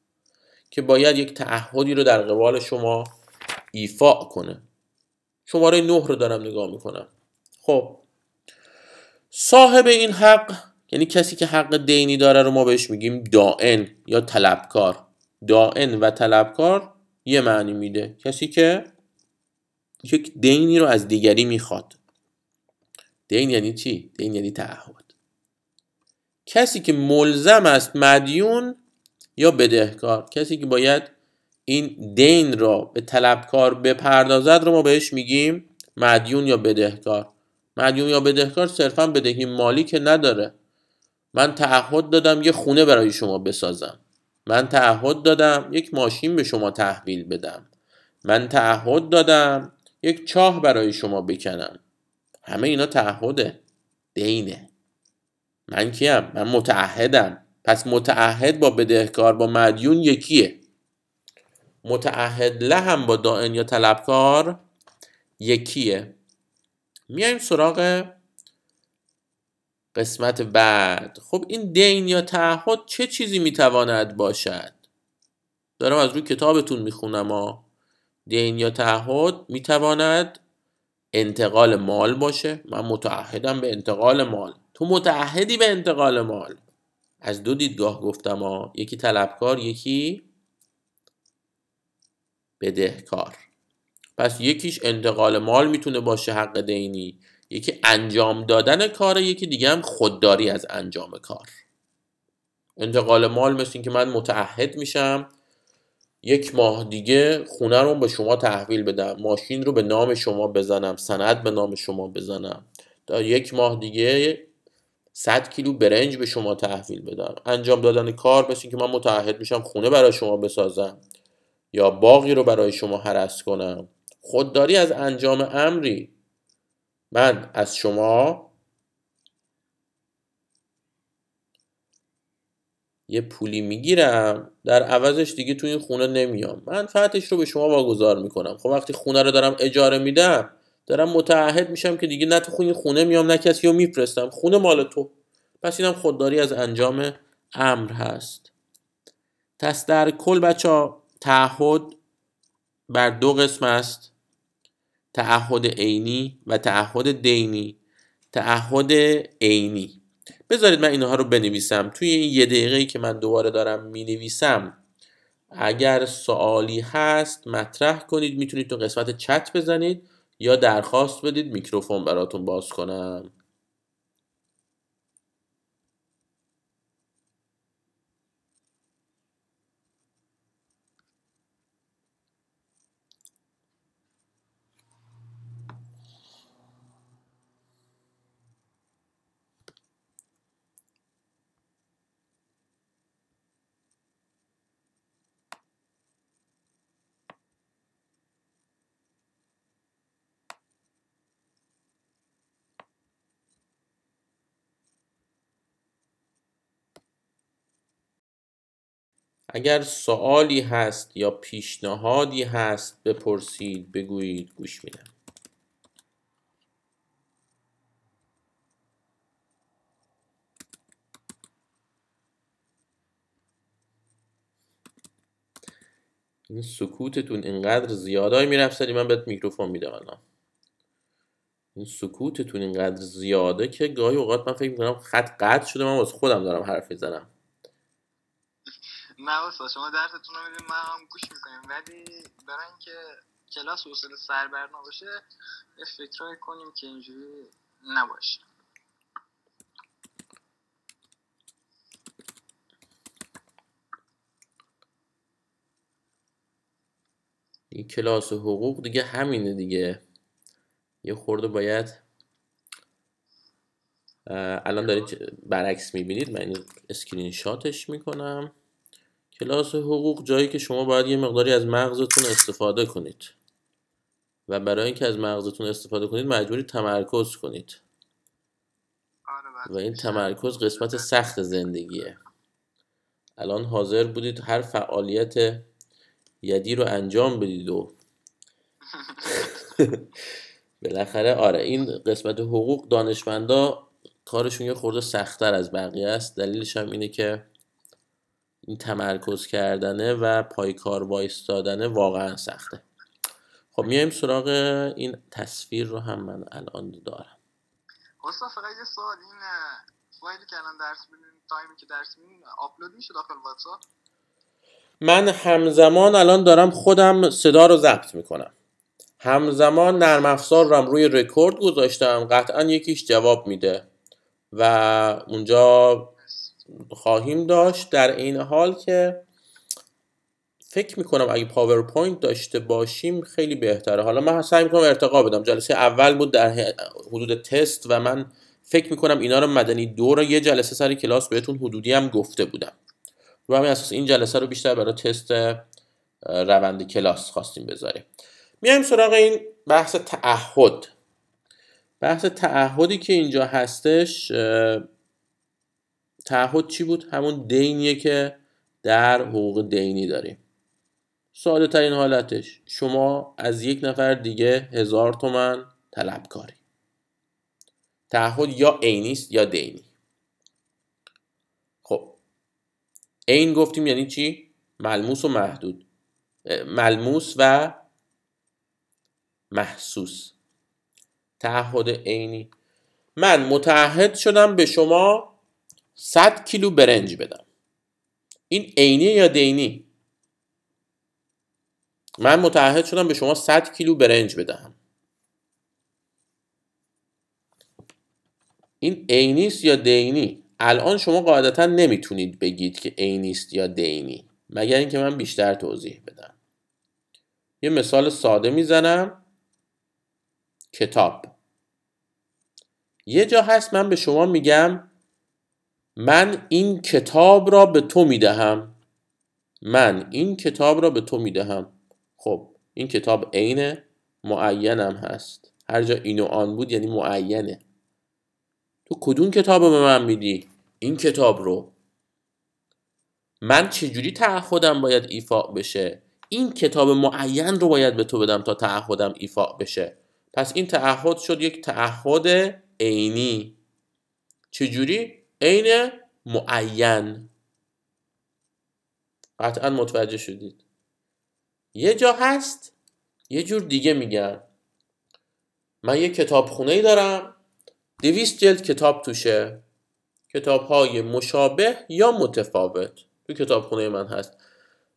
که باید یک تعهدی رو در قبال شما ایفا کنه. شماره نه رو دارم نگاه می‌کنم. خب. صاحب این حق یعنی کسی که حق دینی داره رو ما بهش میگیم دائن یا طلبکار. دائن و طلبکار یه معنی میده. کسی که یک دینی رو از دیگری می‌خواد. دین یعنی چی؟ دین یعنی تعهد. کسی که ملزم است مدیون یا بدهکار. کسی که باید این دین را به طلبکار بپردازد رو ما بهش میگیم مدیون یا بدهکار. مدیون یا بدهکار صرفا بدهی مالی که نداره. من تعهد دادم یه خونه برای شما بسازم. من تعهد دادم یک ماشین به شما تحویل بدم. من تعهد دادم یک چاه برای شما بکنم. همه اینا تعهده. دینه. من کیم؟ من متعهدم. پس متعهد با بدهکار با مدیون یکیه. متعهد لهم با دائن یا طلبکار یکیه. میایم سراغ قسمت بعد. خب این دین یا تعهد چه چیزی می‌تواند باشد؟ دارم از روی کتابتون می‌خونم ها. دین یا تعهد می‌تواند انتقال مال باشه. من متعهدم به انتقال مال. تو متعهدی به انتقال مال. از دو دیدگاه گفتم ها. یکی طلبکار یکی بدهکار. پس یکیش انتقال مال می‌تونه باشه حق دینی یکی انجام دادن کار یکی دیگه هم خودداری از انجام کار. انتقال مال مثل اینکه من متعهد میشم یک ماه دیگه خونه رو به شما تحویل بدم ماشین رو به نام شما بزنم سند به نام شما بزنم. تا یک ماه دیگه 100 کیلو برنج به شما تحویل بدم. انجام دادن کار مثل اینکه من متعهد میشم خونه برای شما بسازم یا باقی رو برای شما حرس کنم. خودداری از انجام امری. من از شما یه پولی می‌گیرم. در عوضش دیگه تو این خونه نمیام. منفعتش رو به شما واگذار می‌کنم. خب وقتی خونه رو دارم اجاره میدم دارم متعهد میشم که دیگه نه تو این خونه میام نه کسی رو میفرستم. خونه مال تو. پس اینم خودداری از انجام امر هست. پس در کل بچه ها تعهد بر دو قسم است. تعهد عینی و تعهد دینی. تعهد عینی. بذارید من اینها رو بنویسم. توی این یه دقیقه که من دوباره دارم می نویسم اگر سوالی هست مطرح کنید. می‌تونید تو قسمت چت بزنید یا درخواست بدید. میکروفون براتون باز کنم. اگر سوالی هست یا پیشنهادی هست بپرسید بگویید گوش میدم. این سکوتتون اینقدر زیاده های می‌رفت من بهت میکروفون میدم الان. این سکوتتون اینقدر زیاده که گاهی اوقات من فکر می‌کنم خط قطع شده من واسه خودم دارم حرف می‌زنم. نه شما درستون رو میدیم من هم گوش می‌کنیم. ولی برای اینکه کلاس حوصله سربر نباشه یه فکرایی کنیم که اینجوری نباشه. این کلاس حقوق دیگه همینه دیگه. یه خورده باید الان دارید برعکس می‌بینید من اسکرین شاتش می‌کنم. کلاس حقوق جایی که شما باید یه مقداری از مغزتون استفاده کنید. و برای اینکه از مغزتون استفاده کنید مجبوری تمرکز کنید. آره و این تمرکز قسمت سخت زندگیه. الان حاضر بودید هر فعالیت یدی رو انجام بدید و بالاخره آره این قسمت حقوق دانشمندا کارشون یه خورده سختتر از بقیه است. دلیلش هم اینه که این تمرکز کردنه و پایکار وایستادنه واقعا سخته. خب میایم سراغ این تصویر رو هم من الان دارم. استاد فقط یه سوال. این فایلی که الان درس میدین تایمی که درس میدین آپلود میشه داخل واتساپ؟ من همزمان الان دارم خودم صدا رو ضبط می‌کنم. همزمان نرم افزار رو هم روی رکورد گذاشتم. قطعا یکیش جواب میده. و اونجا خواهیم داشت در این حال که فکر می‌کنم اگه پاورپوینت داشته باشیم خیلی بهتره. حالا من سعی می‌کنم ارتقا بدم. جلسه اول بود در حدود تست و من فکر می‌کنم اینا رو مدنی دو رو یه جلسه سر کلاس بهتون حدودی هم گفته بودم. رو همین اساس این جلسه رو بیشتر برای تست روند کلاس خواستیم بذاریم. میایم سراغ این بحث تعهد. بحث تعهدی که اینجا هستش تعهد چی بود؟ همون دینیه که در حقوق دینی داریم. ساده ترین حالتش شما از یک نفر دیگه هزار تومن طلبکاری. تعهد یا عینی است یا دینی. خب عین گفتیم یعنی چی؟ ملموس و محدود. ملموس و محسوس. تعهد عینی. من متعهد شدم به شما 100 کیلو برنج بدم. این عینی یا دینی؟ من متعهد شدم به شما 100 کیلو برنج بدهم. این عینیست یا دینی؟ الان شما قاعدتا نمی‌تونید بگید که عینیست یا دینی. مگر اینکه من بیشتر توضیح بدم. یه مثال ساده می‌زنم. کتاب. یه جا هست من به شما میگم من این کتاب را به تو می‌دهم. من این کتاب را به تو می‌دهم. خب این کتاب عین معینم هست. هر جا این و آن بود یعنی معینه. تو کدوم کتاب به من میدی؟ این کتاب رو. من چجوری تعهدم باید ایفاع بشه؟ این کتاب معین رو باید به تو بدم تا تعهدم ایفاع بشه. پس این تعهد شد یک تعهد عینی. چجوری؟ عین معین. قطعا متوجه شدید. یه جا هست یه جور دیگه میگم من یه کتابخونه ای دارم دویست جلد کتاب توشه. کتاب های مشابه یا متفاوت. تو کتابخونه من هست.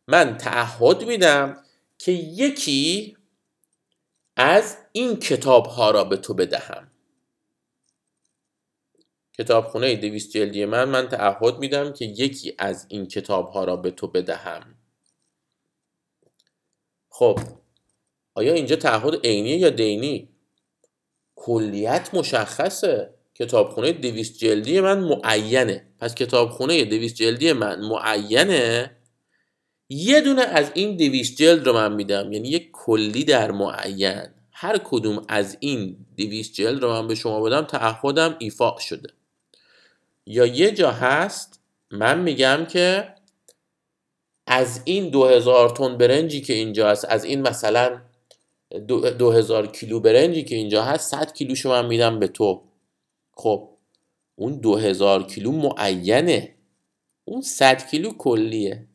من تعهد میدم که یکی از این کتاب ها را به تو بدهم. کتابخونه دویست جلدی من من تعهد میدم که یکی از این کتاب ها را به تو بدهم. خب آیا اینجا تعهد عینی یا دینی؟ کلیت مشخصه. کتابخونه دویست جلدی من معینه. پس کتابخونه دویست جلدی من معینه. یه دونه از این دویست جلد رو من میدم. یعنی یک کلی در معین. هر کدوم از این دویست جلد رو من به شما بدم تعهدم ایفاق شده. یا یه جا هست من میگم که از این دو هزار تن برنجی که اینجا هست از این مثلا دو هزار کیلو برنجی که اینجا هست 100 کیلوشو من میدم به تو. خب اون دو هزار کیلو معینه. اون 100 کیلو کلیه.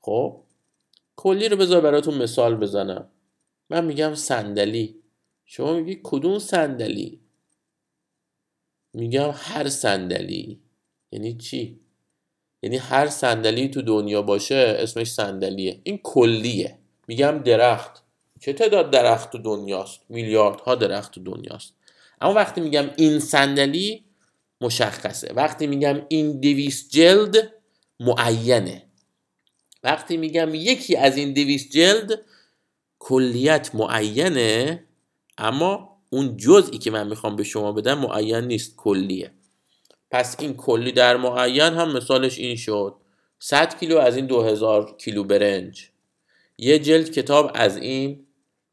خب کلی رو بذار براتون مثال بزنم. من میگم صندلی. شما میگی کدوم صندلی؟ میگم هر صندلی. یعنی چی؟ یعنی هر صندلی تو دنیا باشه اسمش صندلیه. این کلیه. میگم درخت. چه تعداد درخت تو دنیاست؟ میلیاردها درخت تو دنیاست. اما وقتی میگم این صندلی مشخصه. وقتی میگم این دویست جلد معینه. وقتی میگم یکی از این دویست جلد کلیت معینه اما اون جزئی که من می‌خوام به شما بدم معین نیست کلیه. پس این کلی در معین هم مثالش این شد. 100 کیلو از این 2000 کیلو برنج. یه جلد کتاب از این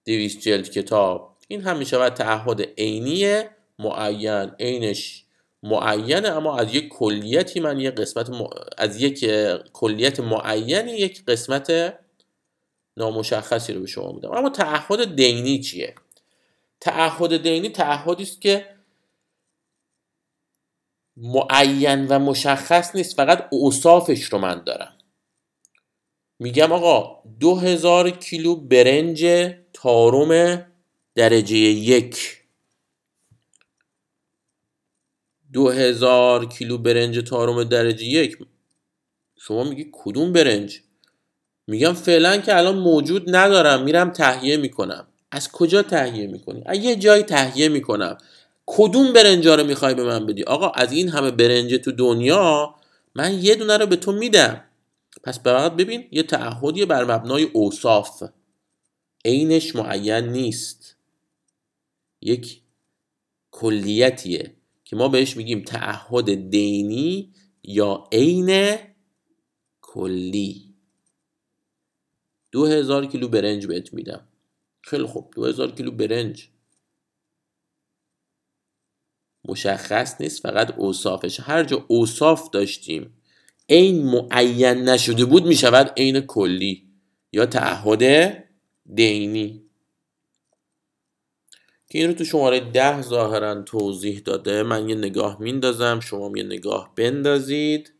200 جلد کتاب. این هم می‌شود تعهد عینی معین. عینش معینه اما از یک کلیتی من یک قسمت از یک کلیت معینی یک قسمت نامشخصی رو به شما میدم. اما تعهد دینی چیه؟ تعهد دینی تعهدی است که معین و مشخص نیست فقط اوصافش رو من دارم. میگم آقا دو هزار کیلو برنج تارم درجه یک. دو هزار کیلو برنج تارم درجه یک. شما میگی کدوم برنج؟ میگم فعلا که الان موجود ندارم میرم تهیه می‌کنم. از کجا تهیه می‌کنی؟ از یه جایی تهیه می‌کنم. کدوم برنجا رو می‌خوای به من بدی؟ آقا از این همه برنج تو دنیا من یه دونه رو به تو میدم. پس بعد ببین یه تعهدی بر مبنای اوصاف. عینش معین نیست. یک کلیتیه که ما بهش میگیم تعهد دینی یا عین کلی. دو هزار کیلو برنج بهت میدم. خیلی خوب. دو هزار کیلو برنج. مشخص نیست فقط اوصافش. هر جا اوصاف داشتیم عین معین نشده بود می‌شود عین کلی یا تعهد دینی. که این رو تو شماره ده ظاهرا توضیح داده. من یه نگاه میندازم شما یه نگاه بندازید.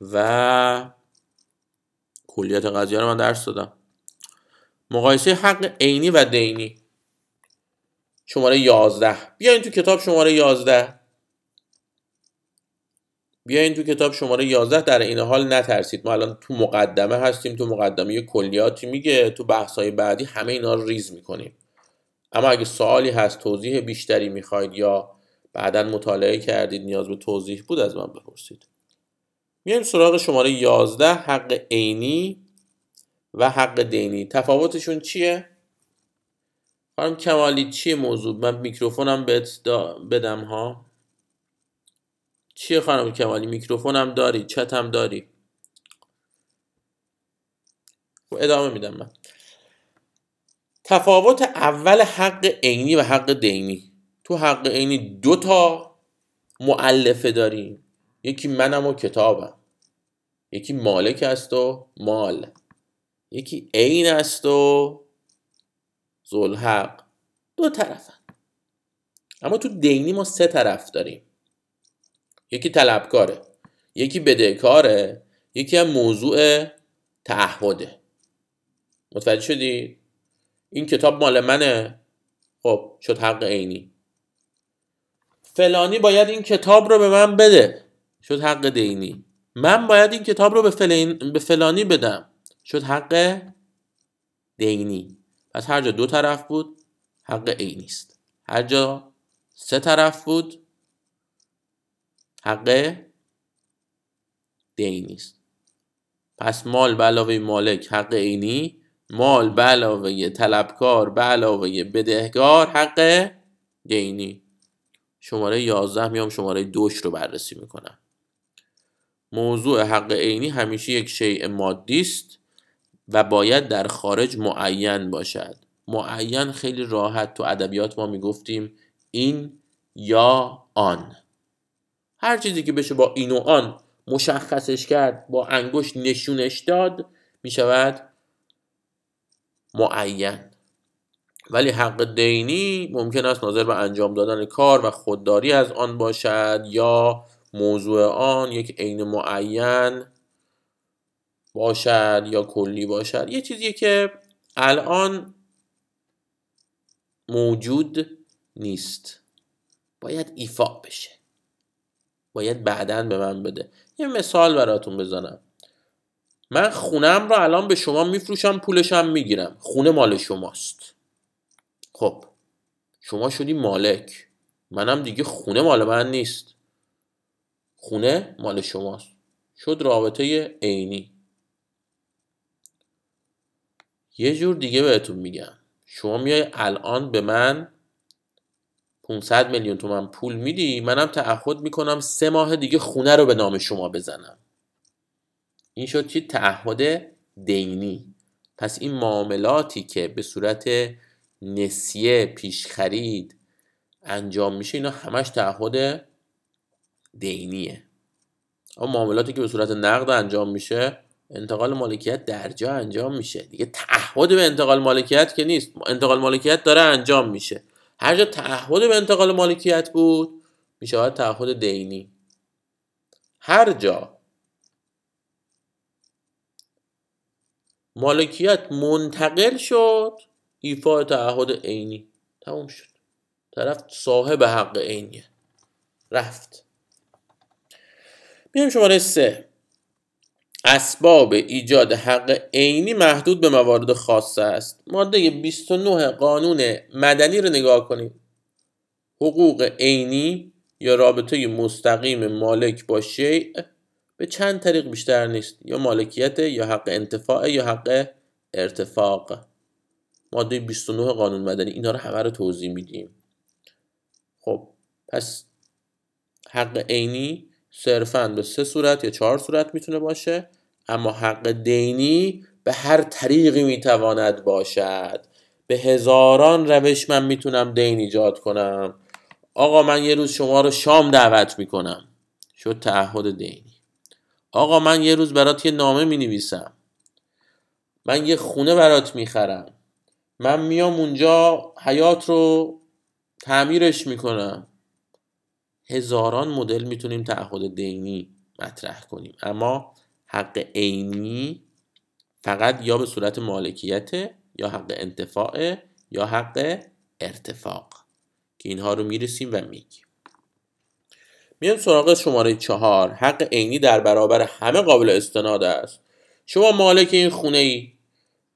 و کلیت قضیه رو من درس دادم. مقایسه حق عینی و دینی. شماره 11 بیاین تو کتاب شماره 11 بیاین تو کتاب شماره 11 در این حال نترسید. ما الان تو مقدمه هستیم. تو مقدمه کلیاتی میگه؟ تو بحث های بعدی همه اینا رو ریز می‌کنیم. اما اگه سوالی هست توضیح بیشتری می‌خواید یا بعدا مطالعه کردید نیاز به توضیح بود از من بپرسید. میایم سراغ شماره 11 حق عینی. و حق دینی. تفاوتشون چیه؟ خانم کمالی چیه موضوع؟ من میکروفونم بهت بدم ها. چیه خانم کمالی؟ میکروفونم داری چتم داری؟ و خب، ادامه میدم من. تفاوت اول حق عینی و حق دینی. تو حق عینی دو تا معلفه داریم یکی منم و کتابم. یکی مالک است و مال. یکی عین است و زلحق دو طرفن. اما تو دینی ما سه طرف داریم. یکی طلبکاره یکی بدهکاره یکی هم موضوع تعهده. متوجه شدی؟ این کتاب مال منه. خب شد حق عینی. فلانی باید این کتاب رو به من بده. شد حق دینی. من باید این کتاب رو به, فلانی بدم. شد حق دینی. پس هر جا دو طرف بود حق عینی است. هر جا سه طرف بود حق دینی است. پس مال به علاوه مالک حق عینی مال به علاوه طلبکار به علاوه بدهکار حق دینی. شماره 11 میام شماره دوش رو بررسی می‌کنم. موضوع حق عینی همیشه یک شیء مادی است. و باید در خارج معین باشد. معین خیلی راحت تو ادبیات ما می‌گفتیم این یا آن. هر چیزی که بشه با این و آن مشخصش کرد با انگشت نشونش داد می‌شود معین. ولی حق دینی ممکن است ناظر به انجام دادن کار و خودداری از آن باشد یا موضوع آن یک عین معین باشد یا کلی باشد. یه چیزی که الان موجود نیست. باید ایفا بشه. باید بعدا به من بده. یه مثال براتون بزنم. من خونم رو الان به شما میفروشم پولشم می‌گیرم. خونه مال شماست. خب شما شدی مالک. منم دیگه خونه مال من نیست. خونه مال شماست. شد رابطه عینی. یه جور دیگه بهتون میگم. شما میای الان به من 500 میلیون تومن پول میدی منم تعهد می‌کنم سه ماه دیگه خونه رو به نام شما بزنم. این شد چی تعهد دینی. پس این معاملاتی که به صورت نسیه پیش خرید انجام میشه اینا همش تعهد دینیه. اما معاملاتی که به صورت نقد انجام میشه انتقال مالکیت در جا انجام میشه. دیگه تعهد به انتقال مالکیت که نیست. انتقال مالکیت داره انجام میشه. هر جا تعهد به انتقال مالکیت بود میشه تعهد دینی. هر جا مالکیت منتقل شد ایفا تعهد عینی. تموم شد. طرف صاحب حق عینیه. رفت. میایم شماره سه. اسباب ایجاد حق عینی محدود به موارد خاصه است. ماده 29 قانون مدنی رو نگاه کنید. حقوق عینی یا رابطه مستقیم مالک با شیء به چند طریق بیشتر نیست. یا مالکیت یا حق انتفاع یا حق ارتفاق. ماده 29 قانون مدنی اینا رو همه رو توضیح میدیم. خب پس حق عینی صرفا به سه صورت یا چهار صورت می‌تونه باشه اما حق دینی به هر طریقی می‌تواند باشد. به هزاران روش من می‌تونم دین ایجاد کنم. آقا من یه روز شما رو شام دعوت می‌کنم. شد تعهد دینی. آقا من یه روز برات یه نامه می نویسم من یه خونه برات می‌خرم. من میام اونجا حیات رو تعمیرش می‌کنم. هزاران مدل می‌تونیم تعهد دینی مطرح کنیم. اما حق عینی فقط یا به صورت مالکیت یا حق انتفاع یا حق ارتفاق که اینها رو می‌رسیم و میگیم. میام سراغ شماره چهار. حق عینی در برابر همه قابل استناد است. شما مالک این خونه ای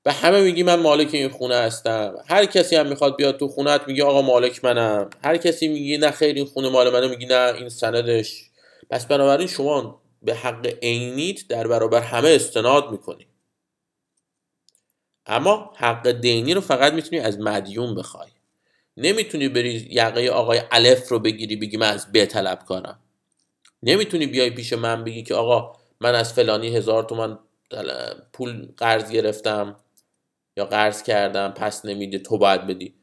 به همه میگی من مالک این خونه هستم. هر کسی هم می‌خواد بیاد تو خونت میگه آقا مالک منم. هر کسی میگه نه خیر این خونه مال منه میگی نه این سندش. پس بنابراین شما به حق عینیت در برابر همه استناد می‌کنی. اما حق دینی رو فقط می‌تونی از مدیون بخوای. نمی‌تونی بری یقه آقای الف رو بگیری بگی من از ب طلب کنم نمی‌تونی بیای پیش من بگی که آقا من از فلانی هزار تومن پول قرض گرفتم. یا قرض کردم پس نمیده تو باید بدی.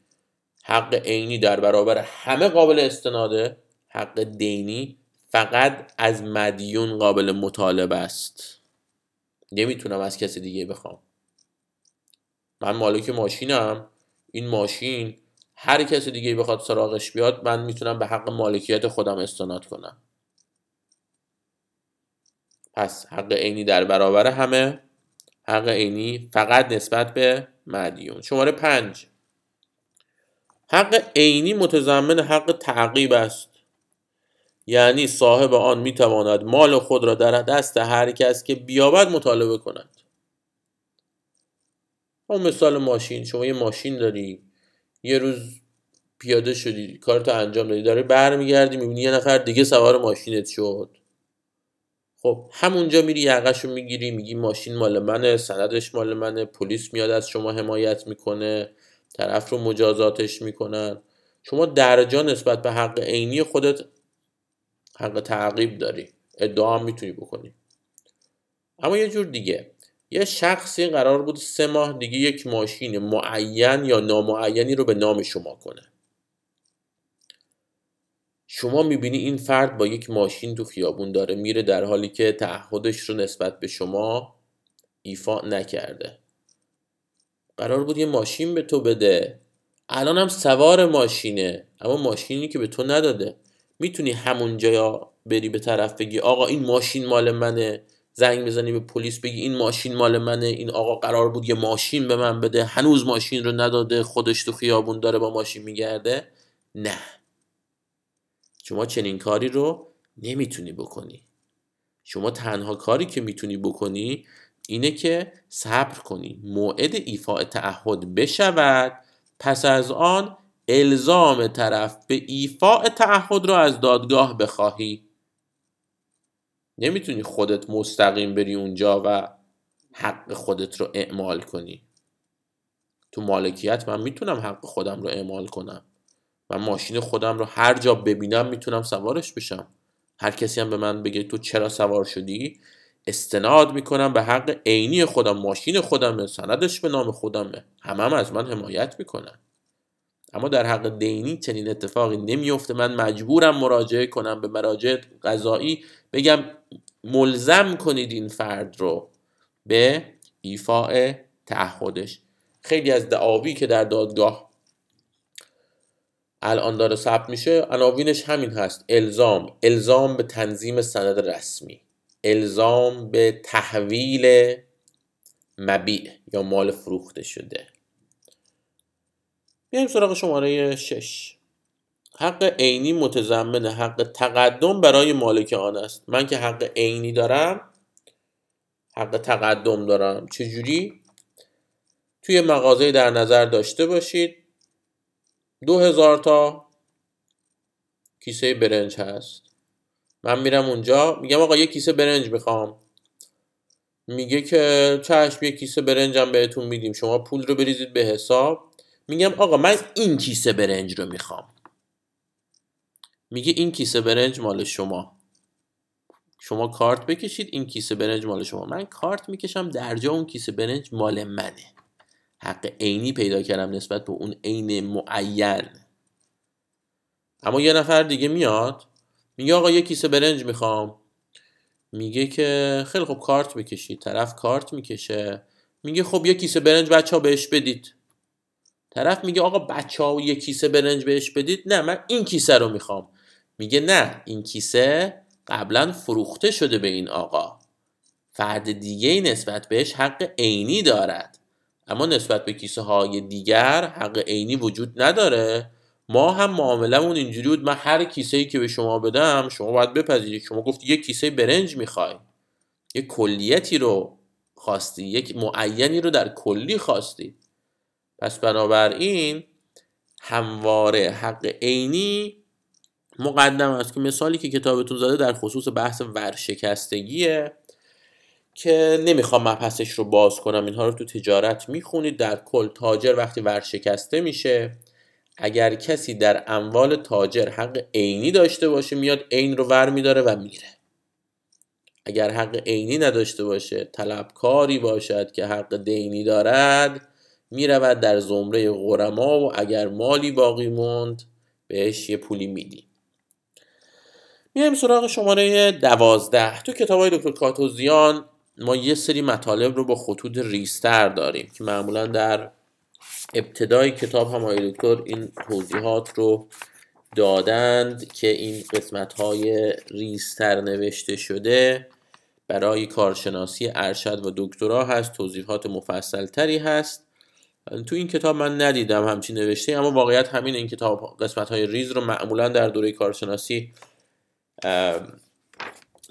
حق عینی در برابر همه قابل استناده. حق دینی فقط از مدیون قابل مطالبه است. نمی‌تونم از کسی دیگه بخوام. من مالک ماشینم. این ماشین هر کسی دیگه بخواد سراغش بیاد من می‌تونم به حق مالکیت خودم استناد کنم. پس حق عینی در برابر همه. حق عینی فقط نسبت به مدیون. شماره پنج. حق عینی متضمن حق تعقیب است. یعنی صاحب آن می‌تواند مال خود را در دست هر کس که بیابد مطالبه کند. اون مثال ماشین. شما یه ماشین داری. یه روز پیاده شدی. کارتو انجام دادی. داره برمیگردی. می‌بینی یه نفر دیگه سوار ماشینت شد. خب همونجا میری یقش رو می‌گیری میگی ماشین مال منه سندش مال منه پلیس میاد از شما حمایت می‌کنه طرف رو مجازاتش می‌کنن. شما درجا نسبت به حق عینی خودت حق تعقیب داری. ادعا هم می‌تونی بکنی. اما یه جور دیگه. یه شخصی قرار بود سه ماه دیگه یک ماشین معین یا نامعینی رو به نام شما کنه. شما می‌بینی این فرد با یک ماشین تو خیابون داره میره در حالی که تعهدش رو نسبت به شما ایفا نکرده. قرار بود یه ماشین به تو بده. الان هم سوار ماشینه اما ماشینی که به تو نداده. می‌تونی همونجا یا بری به طرف بگی آقا این ماشین مال منه. زنگ بزنی به پلیس بگی این ماشین مال منه. این آقا قرار بود یه ماشین به من بده. هنوز ماشین رو نداده. خودش تو خیابون داره با ماشین میگرده. نه. شما چنین کاری رو نمی‌تونی بکنی. شما تنها کاری که می‌تونی بکنی اینه که صبر کنی. موعد ایفاء تعهد بشود پس از آن الزام طرف به ایفاء تعهد را از دادگاه بخواهی. نمی‌تونی خودت مستقیم بری اونجا و حق خودت رو اعمال کنی. تو مالکیت من می‌تونم حق خودم رو اعمال کنم. من ماشین خودم رو هر جا ببینم می‌تونم سوارش بشم. هر کسی هم به من بگه تو چرا سوار شدی؟ استناد می‌کنم به حق عینی خودم ماشین خودمه سندش به نام خودمه. همه هم از من حمایت می‌کنن. اما در حق دینی چنین اتفاقی نمیفته من مجبورم مراجعه کنم به مراجع قضایی. بگم ملزم کنید این فرد رو به ایفاء تعهدش. خیلی از دعاوی که در دادگاه الان داره ثبت میشه. عناوینش همین هست. الزام. الزام به تنظیم سند رسمی. الزام به تحویل مبیع یا مال فروخته شده. بیایم سراغ شماره 6 حق عینی متضمن حق تقدم برای مالک آن است. من که حق عینی دارم حق تقدم دارم. چجوری؟ توی مغازه در نظر داشته باشید. دو هزار تا کیسه برنج هست. من میرم اونجا میگم آقا یه کیسه برنج می‌خوام. میگه که چشم یه کیسه برنجم بهتون میدیم. شما پول رو بریزید به حساب. میگم آقا من این کیسه برنج رو می‌خوام. میگه این کیسه برنج مال شما. شما کارت بکشید این کیسه برنج مال شما. من کارت می‌کشم در جا اون کیسه برنج مال منه. حق عینی پیدا کردم نسبت به اون عین معین. اما یه نفر دیگه میاد میگه آقا یه کیسه برنج می‌خوام. میگه که خیلی خوب کارت بکشید. طرف کارت می‌کشه. میگه خب یه کیسه برنج بچه ها بهش بدید. طرف میگه آقا بچه ها یه کیسه برنج بهش بدید. نه من این کیسه رو می‌خوام. میگه نه این کیسه قبلا فروخته شده به این آقا. فرد دیگه نسبت بهش حق عینی دارد. اما نسبت به کیسه های دیگر حق عینی وجود نداره. ما هم معاملمون اینجوری بود من هر کیسه ای که به شما بدم شما باید بپذیرید. شما گفت یک کیسه برنج می‌خوای. یک کلیتی رو خواستی یک معینی رو در کلی خواستی. پس بنابراین همواره حق عینی مقدم است که مثالی که کتابتون زده در خصوص بحث ورشکستگیه. که نمی‌خوام مبحثش رو باز کنم. اینها رو تو تجارت می‌خونید در کل تاجر وقتی ورشکسته میشه اگر کسی در اموال تاجر حق عینی داشته باشه میاد عین رو ور میداره و میره اگر حق عینی نداشته باشه طلبکاری باشد که حق دینی دارد می‌رود در زمره غرما و اگر مالی باقی موند بهش یه پولی میدی. میایم سراغ شماره دوازده. تو کتاب های دکتر کاتوزیان ما یه سری مطالب رو با خطوط ریستر داریم که معمولا در ابتدای کتاب هم آقای دکتر این توضیحات رو دادند که این قسمت های ریستر نوشته شده برای کارشناسی ارشد و دکترا هست توضیحات مفصل تری هست. تو این کتاب من ندیدم همچین نوشته اما واقعیت همین این کتاب قسمت های ریز رو معمولا در دوره کارشناسی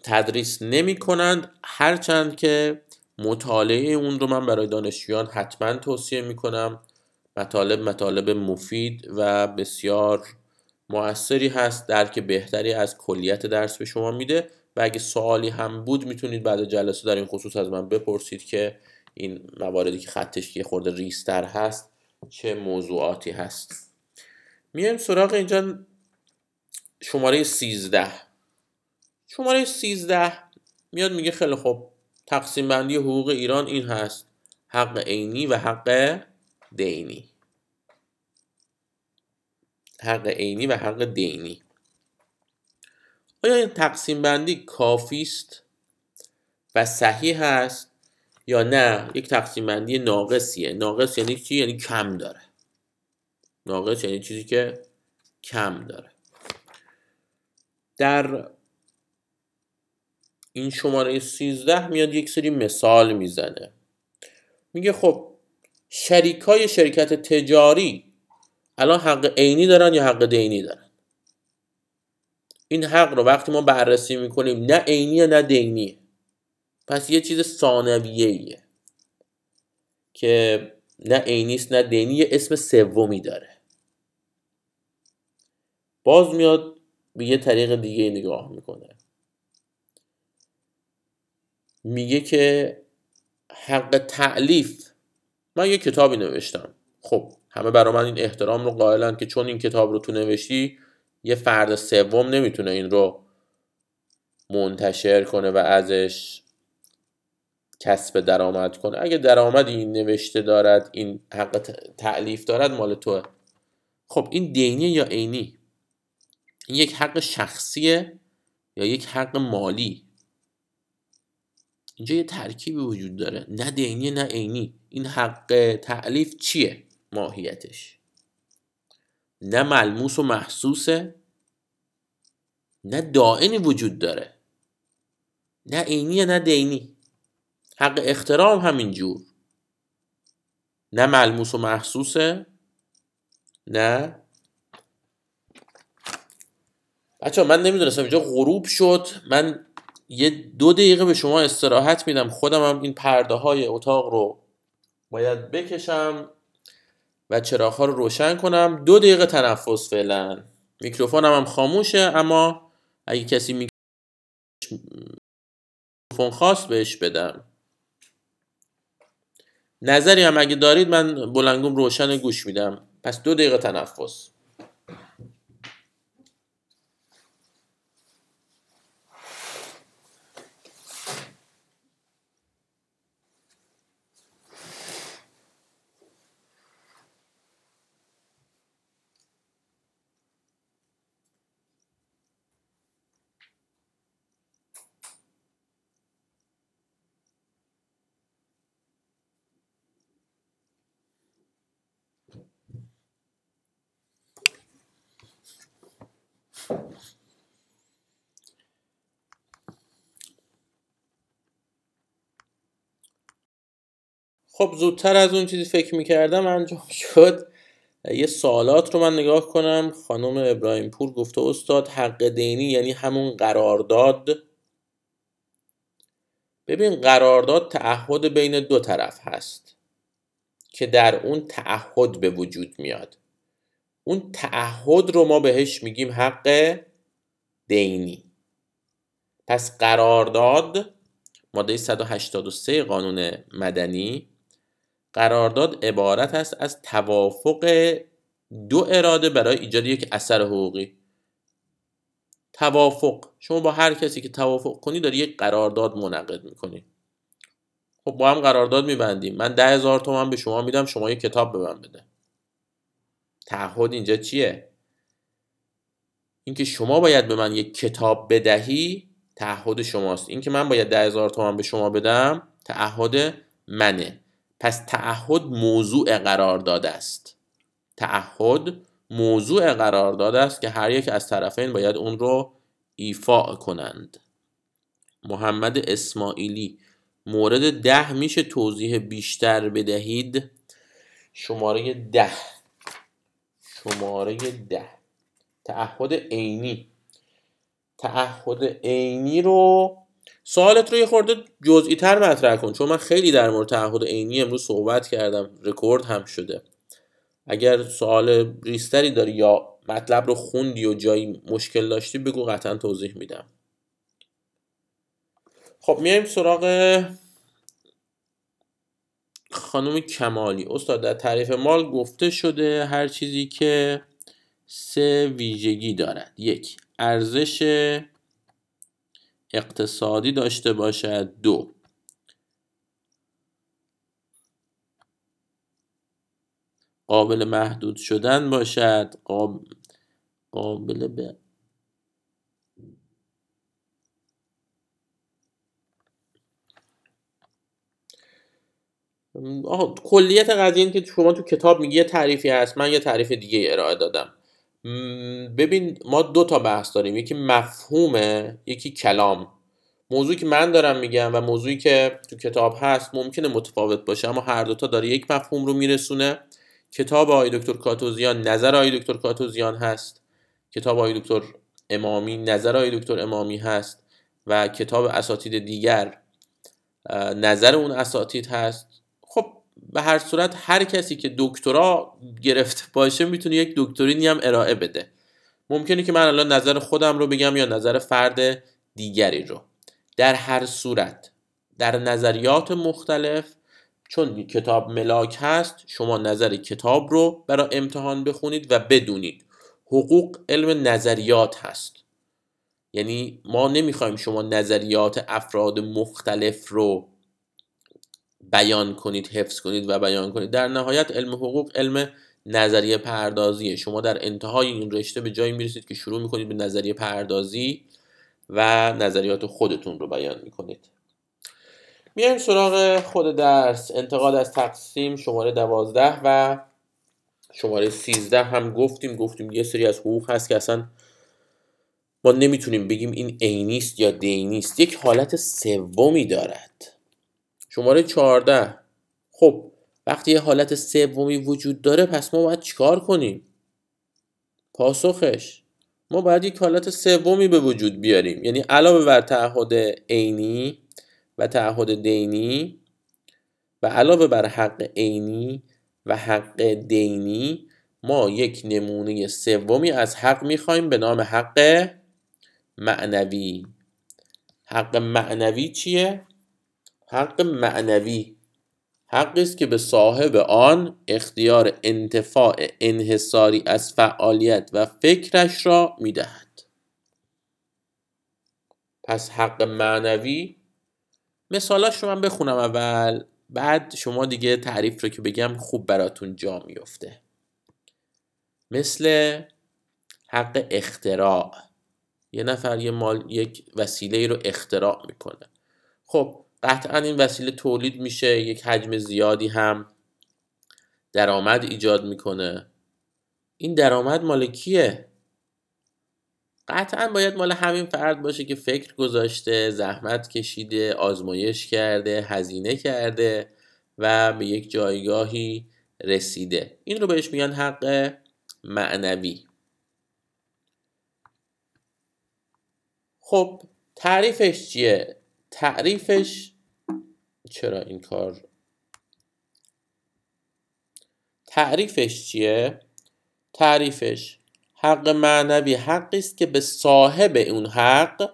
تدریس نمی کنند هرچند که مطالعه اون رو من برای دانشجویان حتما توصیه می کنم مطالب مطالب مفید و بسیار موثری هست درک بهتری از کلیت درس به شما میده و اگه سوالی هم بود می‌تونید بعد جلسه در این خصوص از من بپرسید که این مواردی که خطش که خورده ریستر هست چه موضوعاتی هست. میایم سراغ اینجا شماره 13 شماره 13 میاد میگه خیلی خوب. تقسیم بندی حقوق ایران این هست. حق عینی و حق دینی. حق عینی و حق دینی. آیا این تقسیم بندی کافی است و صحیح هست یا نه؟ یک تقسیم بندی ناقصیه. ناقص یعنی چی؟ یعنی کم داره. ناقص یعنی چیزی که کم داره. در این شماره 13 میاد یک سری مثال می‌زنه. میگه خب شریک های شرکت تجاری الان حق عینی دارن یا حق دینی دارن؟ این حق رو وقتی ما بررسی می‌کنیم نه عینی نه دینیه پس یه چیز ثانویه ایه که نه عینیست نه دینی اسم سومی داره. باز میاد به یه طریق دیگه نگاه می‌کنه. میگه که حق تعلیف من یه کتابی نوشتم. خب همه برای من این احترام رو قائلن که چون این کتاب رو تو نوشتی یه فرد سوم نمی‌تونه این رو منتشر کنه و ازش کسب درآمد کنه. اگه درآمد این نوشته دارد این حق تعلیف دارد مال توه. خب این دینی یا عینی؟ این یک حق شخصیه یا یک حق مالی؟ اینجا یه ترکیبی وجود داره. نه دینی نه عینی. این حق تعلیف چیه؟ ماهیتش. نه ملموس و محسوسه. نه دائنی وجود داره. نه عینی نه دینی. حق احترام همینجور نه ملموس و محسوسه. نه. بچه من نمی‌دونستم اینجا غروب شد. من یه دو دقیقه به شما استراحت میدم. خودم هم این پرده های اتاق رو باید بکشم و چراغ ها رو روشن کنم. دو دقیقه تنفس فعلا. میکروفونم هم خاموشه اما اگه کسی میکروفون خواست بهش بدم. نظری هم اگه دارید من بلنگوم روشن گوش میدم. پس دو دقیقه تنفس. خب زودتر از اون چیزی فکر می‌کردم انجام شد. یه سوالات رو من نگاه کنم. خانم ابراهیم پور گفته استاد حق دینی یعنی همون قرارداد. ببین قرارداد تعهد بین دو طرف هست که در اون تعهد به وجود میاد. اون تعهد رو ما بهش میگیم حق دینی. پس قرارداد ماده 183 قانون مدنی قرارداد عبارت است از توافق دو اراده برای ایجاد یک اثر حقوقی. توافق. شما با هر کسی که توافق کنی داری یک قرارداد منعقد می‌کنی. خب با هم قرارداد میبندیم. من ده هزار تومن به شما میدم شما یک کتاب به من بده. تعهد اینجا چیه؟ اینکه شما باید به من یک کتاب بدهی تعهد شماست. اینکه من باید ده هزار تومن به شما بدم تعهد منه. پس تعهد موضوع قرارداد است. تعهد موضوع قرارداد است که هر یک از طرفین باید اون رو ایفاع کنند. محمد اسماعیلی مورد ده میشه توضیح بیشتر بدهید؟ شماره ده. شماره ده. تعهد عینی. تعهد عینی رو سوالت رو یه خورده جزئی تر مطرح کن چون من خیلی در مورد تعهد عینی امروز صحبت کردم رکورد هم شده. اگر سوال ریستری داری یا مطلب رو خوندی و جایی مشکل داشتی بگو قطعا توضیح میدم. خب میایم سراغ خانم کمالی. استاد در تعریف مال گفته شده هر چیزی که سه ویژگی دارد. یک ارزش اقتصادی داشته باشد. دو. قابل محدود شدن باشد. قابل به کلیت قضیه این که شما تو کتاب میگی یه تعریفی هست. من یه تعریف دیگه ارائه دادم. ببین ما دو تا بحث داریم. یکی مفهومه یکی کلام. موضوعی که من دارم میگم و موضوعی که تو کتاب هست ممکنه متفاوت باشه اما هر دوتا داره یک مفهوم رو میرسونه. کتاب آقای دکتر کاتوزیان نظر آقای دکتر کاتوزیان هست. کتاب آقای دکتر امامی نظر آقای دکتر امامی هست. و کتاب اساتید دیگر نظر اون اساتید هست. به هر صورت هر کسی که دکترا گرفته باشه می‌تونه یک دکترینی هم ارائه بده. ممکنه که من الان نظر خودم رو بگم یا نظر فرد دیگری رو. در هر صورت در نظریات مختلف چون کتاب ملاک هست شما نظر کتاب رو برای امتحان بخونید و بدونید. حقوق علم نظریات هست. یعنی ما نمی‌خوایم شما نظریات افراد مختلف رو بیان کنید حفظ کنید و بیان کنید. در نهایت علم حقوق علم نظریه پردازیه. شما در انتهای این رشته به جایی می‌رسید که شروع می‌کنید به نظریه پردازی و نظریات خودتون رو بیان می‌کنید. میایم سراغ خود درس. انتقاد از تقسیم شماره دوازده و شماره سیزده. هم گفتیم گفتیم یه سری از حقوق هست که اصلا ما نمی‌تونیم بگیم این عینیست یا دینیست یک حالت سومی دارد. شماره چهارده. خب وقتی یه حالت سومی وجود داره پس ما باید چیکار کنیم؟ پاسخش. ما باید یک حالت سومی به وجود بیاریم. یعنی علاوه بر تعهد عینی و تعهد دینی و علاوه بر حق عینی و حق دینی ما یک نمونه سومی از حق می‌خوایم به نام حق معنوی. حق معنوی چیه؟ حق معنوی حقی است که به صاحب آن اختیار انتفاع انحصاری از فعالیت و فکرش را می‌دهد. پس حق معنوی مثالاش رو من بخونم اول بعد شما دیگه تعریف رو که بگم خوب براتون جا میفته مثل حق اختراع یه نفر یه مال یک وسیله رو اختراع می‌کنه. خب قطعا این وسیله تولید میشه یک حجم زیادی هم درآمد ایجاد می‌کنه. این درآمد مال کیه؟ قطعا باید مال همین فرد باشه که فکر گذاشته زحمت کشیده آزمایش کرده هزینه کرده و به یک جایگاهی رسیده. این رو بهش میگن حق معنوی. خب تعریفش چیه؟ تعریفش چرا این کار؟ تعریفش چیه؟ تعریفش حق معنوی حقی است که به صاحب اون حق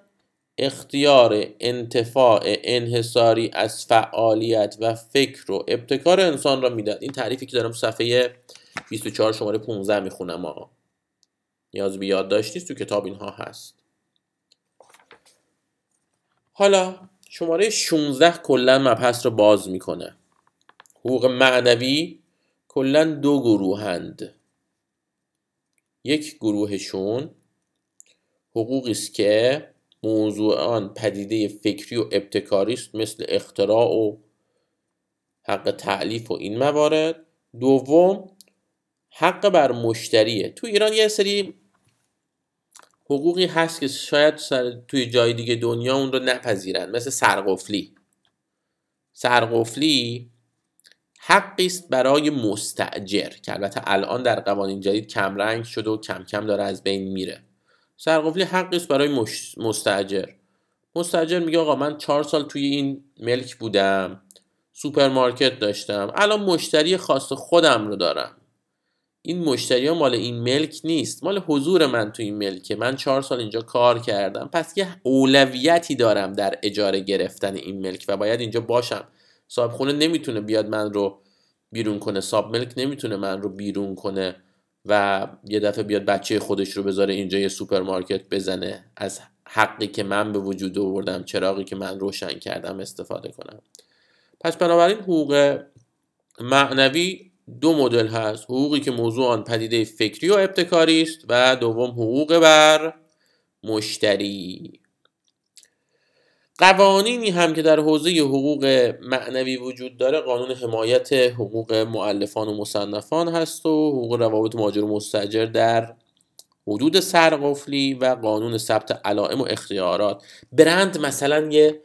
اختیار انتفاع انحصاری از فعالیت و فکر و ابتکار انسان را می‌داد. این تعریفی که دارم صفحه 24 شماره 15 می‌خونم ها نیاز به یادداشت تو کتاب اینها هست. حالا شماره 16 کلا مبحث رو باز می‌کنه. حقوق معنوی کلا دو گروهند. یک گروهشون حقوقی است که موضوع آن پدیده فکری و ابتکاری است مثل اختراع و حق تعلیف و این موارد. دوم حق بر مشتریه. تو ایران یه سری حقوقی هست که شاید سر توی جای دیگه دنیا اون رو نپذیرن. مثل سرقفلی. سرقفلی حقی است برای مستعجر که البته الان در قوانین جدید کمرنگ شده و کم کم داره از بین میره. سرقفلی حقی است برای مش... مستعجر مستأجر میگه آقا من چهار سال توی این ملک بودم سوپرمارکت داشتم الان مشتری خاص خودم رو دارم. این مشتری ها مال این ملک نیست. مال حضور من تو این ملکه. من چهار سال اینجا کار کردم. پس یه اولویتی دارم در اجاره گرفتن این ملک و باید اینجا باشم. صاحب خونه نمی‌تونه بیاد من رو بیرون کنه. صاحب ملک نمی‌تونه من رو بیرون کنه و یه دفعه بیاد بچه خودش رو بذاره اینجا یه سوپرمارکت بزنه. از حقی که من به وجود آوردم چراغی که من روشن کردم استفاده کنم. پس بنابراین حقوق معنوی دو مدل هست. حقوقی که موضوع آن پدیده فکری و ابتکاری است و دوم حقوق بر مشتری. قوانینی هم که در حوزه حقوق معنوی وجود داره قانون حمایت حقوق معلفان و مصنفان هست و حقوق روابط ماجر و مستجر در حدود سرقفلی و قانون ثبت علائم و اختیارات. برند مثلا یه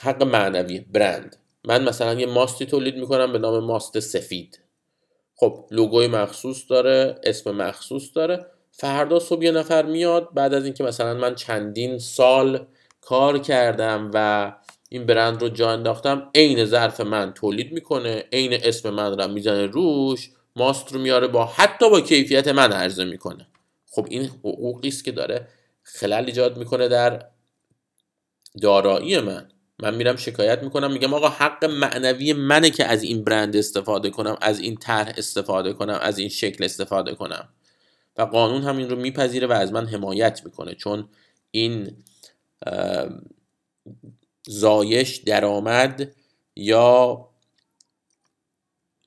حق معنوی برند. من مثلا یه ماستی تولید می‌کنم به نام ماست سفید. خب لوگوی مخصوص داره اسم مخصوص داره. فردا صبح یه نفر میاد بعد از اینکه مثلا من چندین سال کار کردم و این برند رو جا انداختم عین ظرف من تولید می‌کنه عین اسم من رو می‌زنه روش ماست رو میاره با حتی با کیفیت من عرضه می‌کنه. خب این حقوقی است که داره خلل ایجاد می‌کنه در دارایی من. من میرم شکایت می‌کنم میگم آقا حق معنوی منه که از این برند استفاده کنم از این طرح استفاده کنم از این شکل استفاده کنم. و قانون هم این رو میپذیره و از من حمایت می‌کنه چون این زایش درآمد یا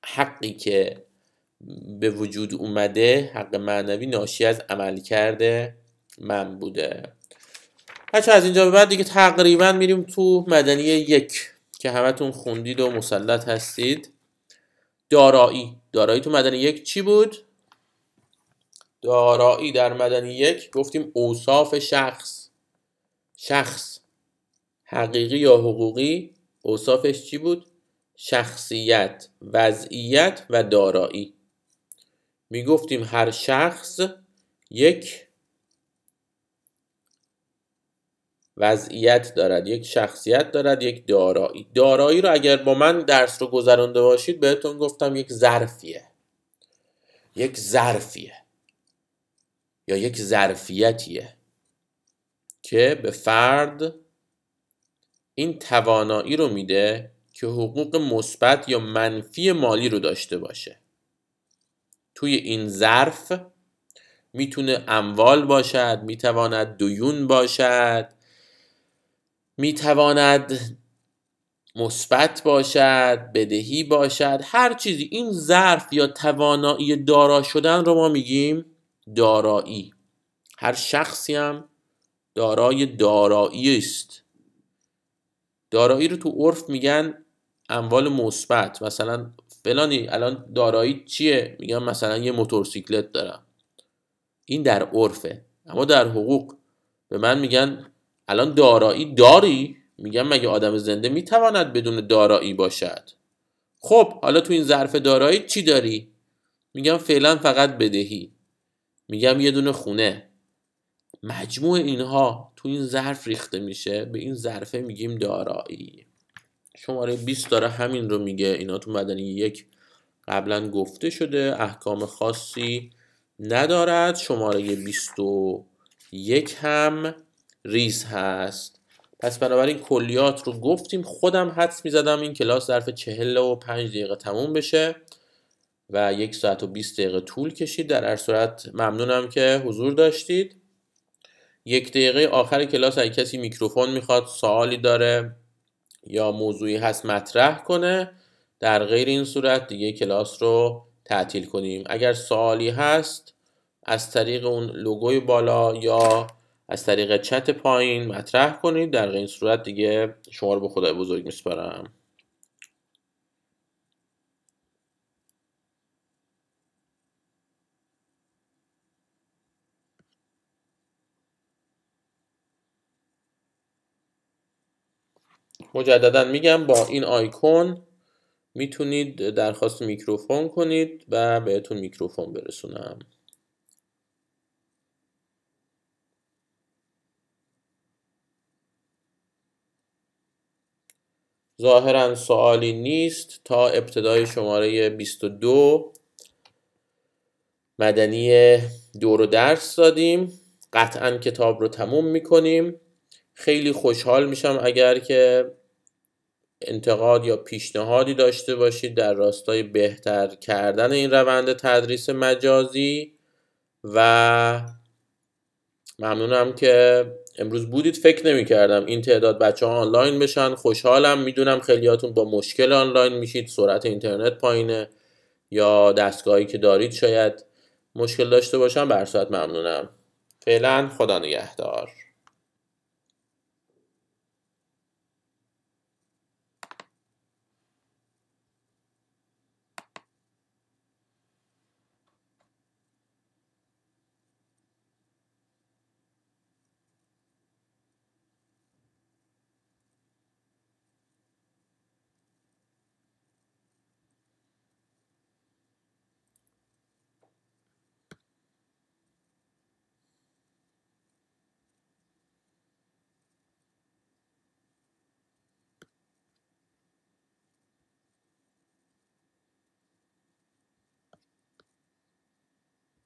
حقی که به وجود اومده حق معنوی ناشی از عمل کرده من بوده. بچه از اینجا به بعد دیگه تقریبا میریم تو مدنی یک که همتون خوندید و مسلط هستید. دارایی. دارایی تو مدنی یک چی بود؟ دارایی در مدنی یک گفتیم اوصاف شخص. شخص. حقیقی یا حقوقی؟ اوصافش چی بود؟ شخصیت وضعیت و دارایی. می‌گفتیم هر شخص یک وضعیت دارد یک شخصیت دارد یک دارایی. دارایی رو اگر با من درس رو گذرانده باشید بهتون گفتم یک ظرفیه. یک ظرفیه. یا یک ظرفیتیه که به فرد این توانایی رو میده که حقوق مثبت یا منفی مالی رو داشته باشه. توی این ظرف می‌تونه اموال باشد می‌تواند دویون باشد می‌تواند مثبت باشد بدهی باشد هر چیزی. این ظرف یا توانایی دارا شدن رو ما میگیم دارایی. هر شخصی هم دارای دارایی است. دارایی رو تو عرف میگن اموال مثبت. مثلا فلانی الان دارایی چیه؟ میگن مثلا یه موتورسیکلت دارم. این در عرفه. اما در حقوق به من میگن الان دارایی داری؟ میگن مگه آدم زنده می‌تواند بدون دارایی باشد؟ خب حالا تو این ظرف دارایی چی داری؟ میگم فعلا فقط بدهی. میگم یه دونه خونه. مجموع اینها تو این ظرف ریخته میشه به این ظرفه میگیم دارایی. شماره 20 داره همین رو میگه. اینا تو مدنی یک قبلا گفته شده احکام خاصی ندارد. شماره 21 هم ریز هست. پس بنابراین کلیات رو گفتیم. خودم حدس می‌زدم این کلاس ظرف چهل و پنج دقیقه تموم بشه و یک ساعت و 20 دقیقه طول کشید. در هر صورت ممنونم که حضور داشتید. یک دقیقه آخر کلاس اگه کسی میکروفون می‌خواد سوالی داره یا موضوعی هست مطرح کنه. در غیر این صورت دیگه کلاس رو تعطیل کنیم. اگر سوالی هست از طریق اون لوگوی بالا یا از طریق چت پایین مطرح کنید. در این صورت دیگه شما رو به خدای بزرگ میسپارم. مجددا میگم با این آیکون می‌تونید درخواست میکروفون کنید و بهتون میکروفون برسونم. ظاهرا سوالی نیست تا ابتدای شماره 22 مدنی دو رو درس دادیم. قطعا کتاب رو تموم می‌کنیم. خیلی خوشحال میشم اگر که انتقاد یا پیشنهادی داشته باشید در راستای بهتر کردن این روند تدریس مجازی و ممنونم که امروز بودید فکر نمی کردم این تعداد بچه ها آنلاین بشن. خوشحالم می‌دونم خیلیاتون با مشکل آنلاین میشید سرعت اینترنت پایینه یا دستگاهی که دارید شاید مشکل داشته باشم بر ممنونم. فعلا خدا نگهدار.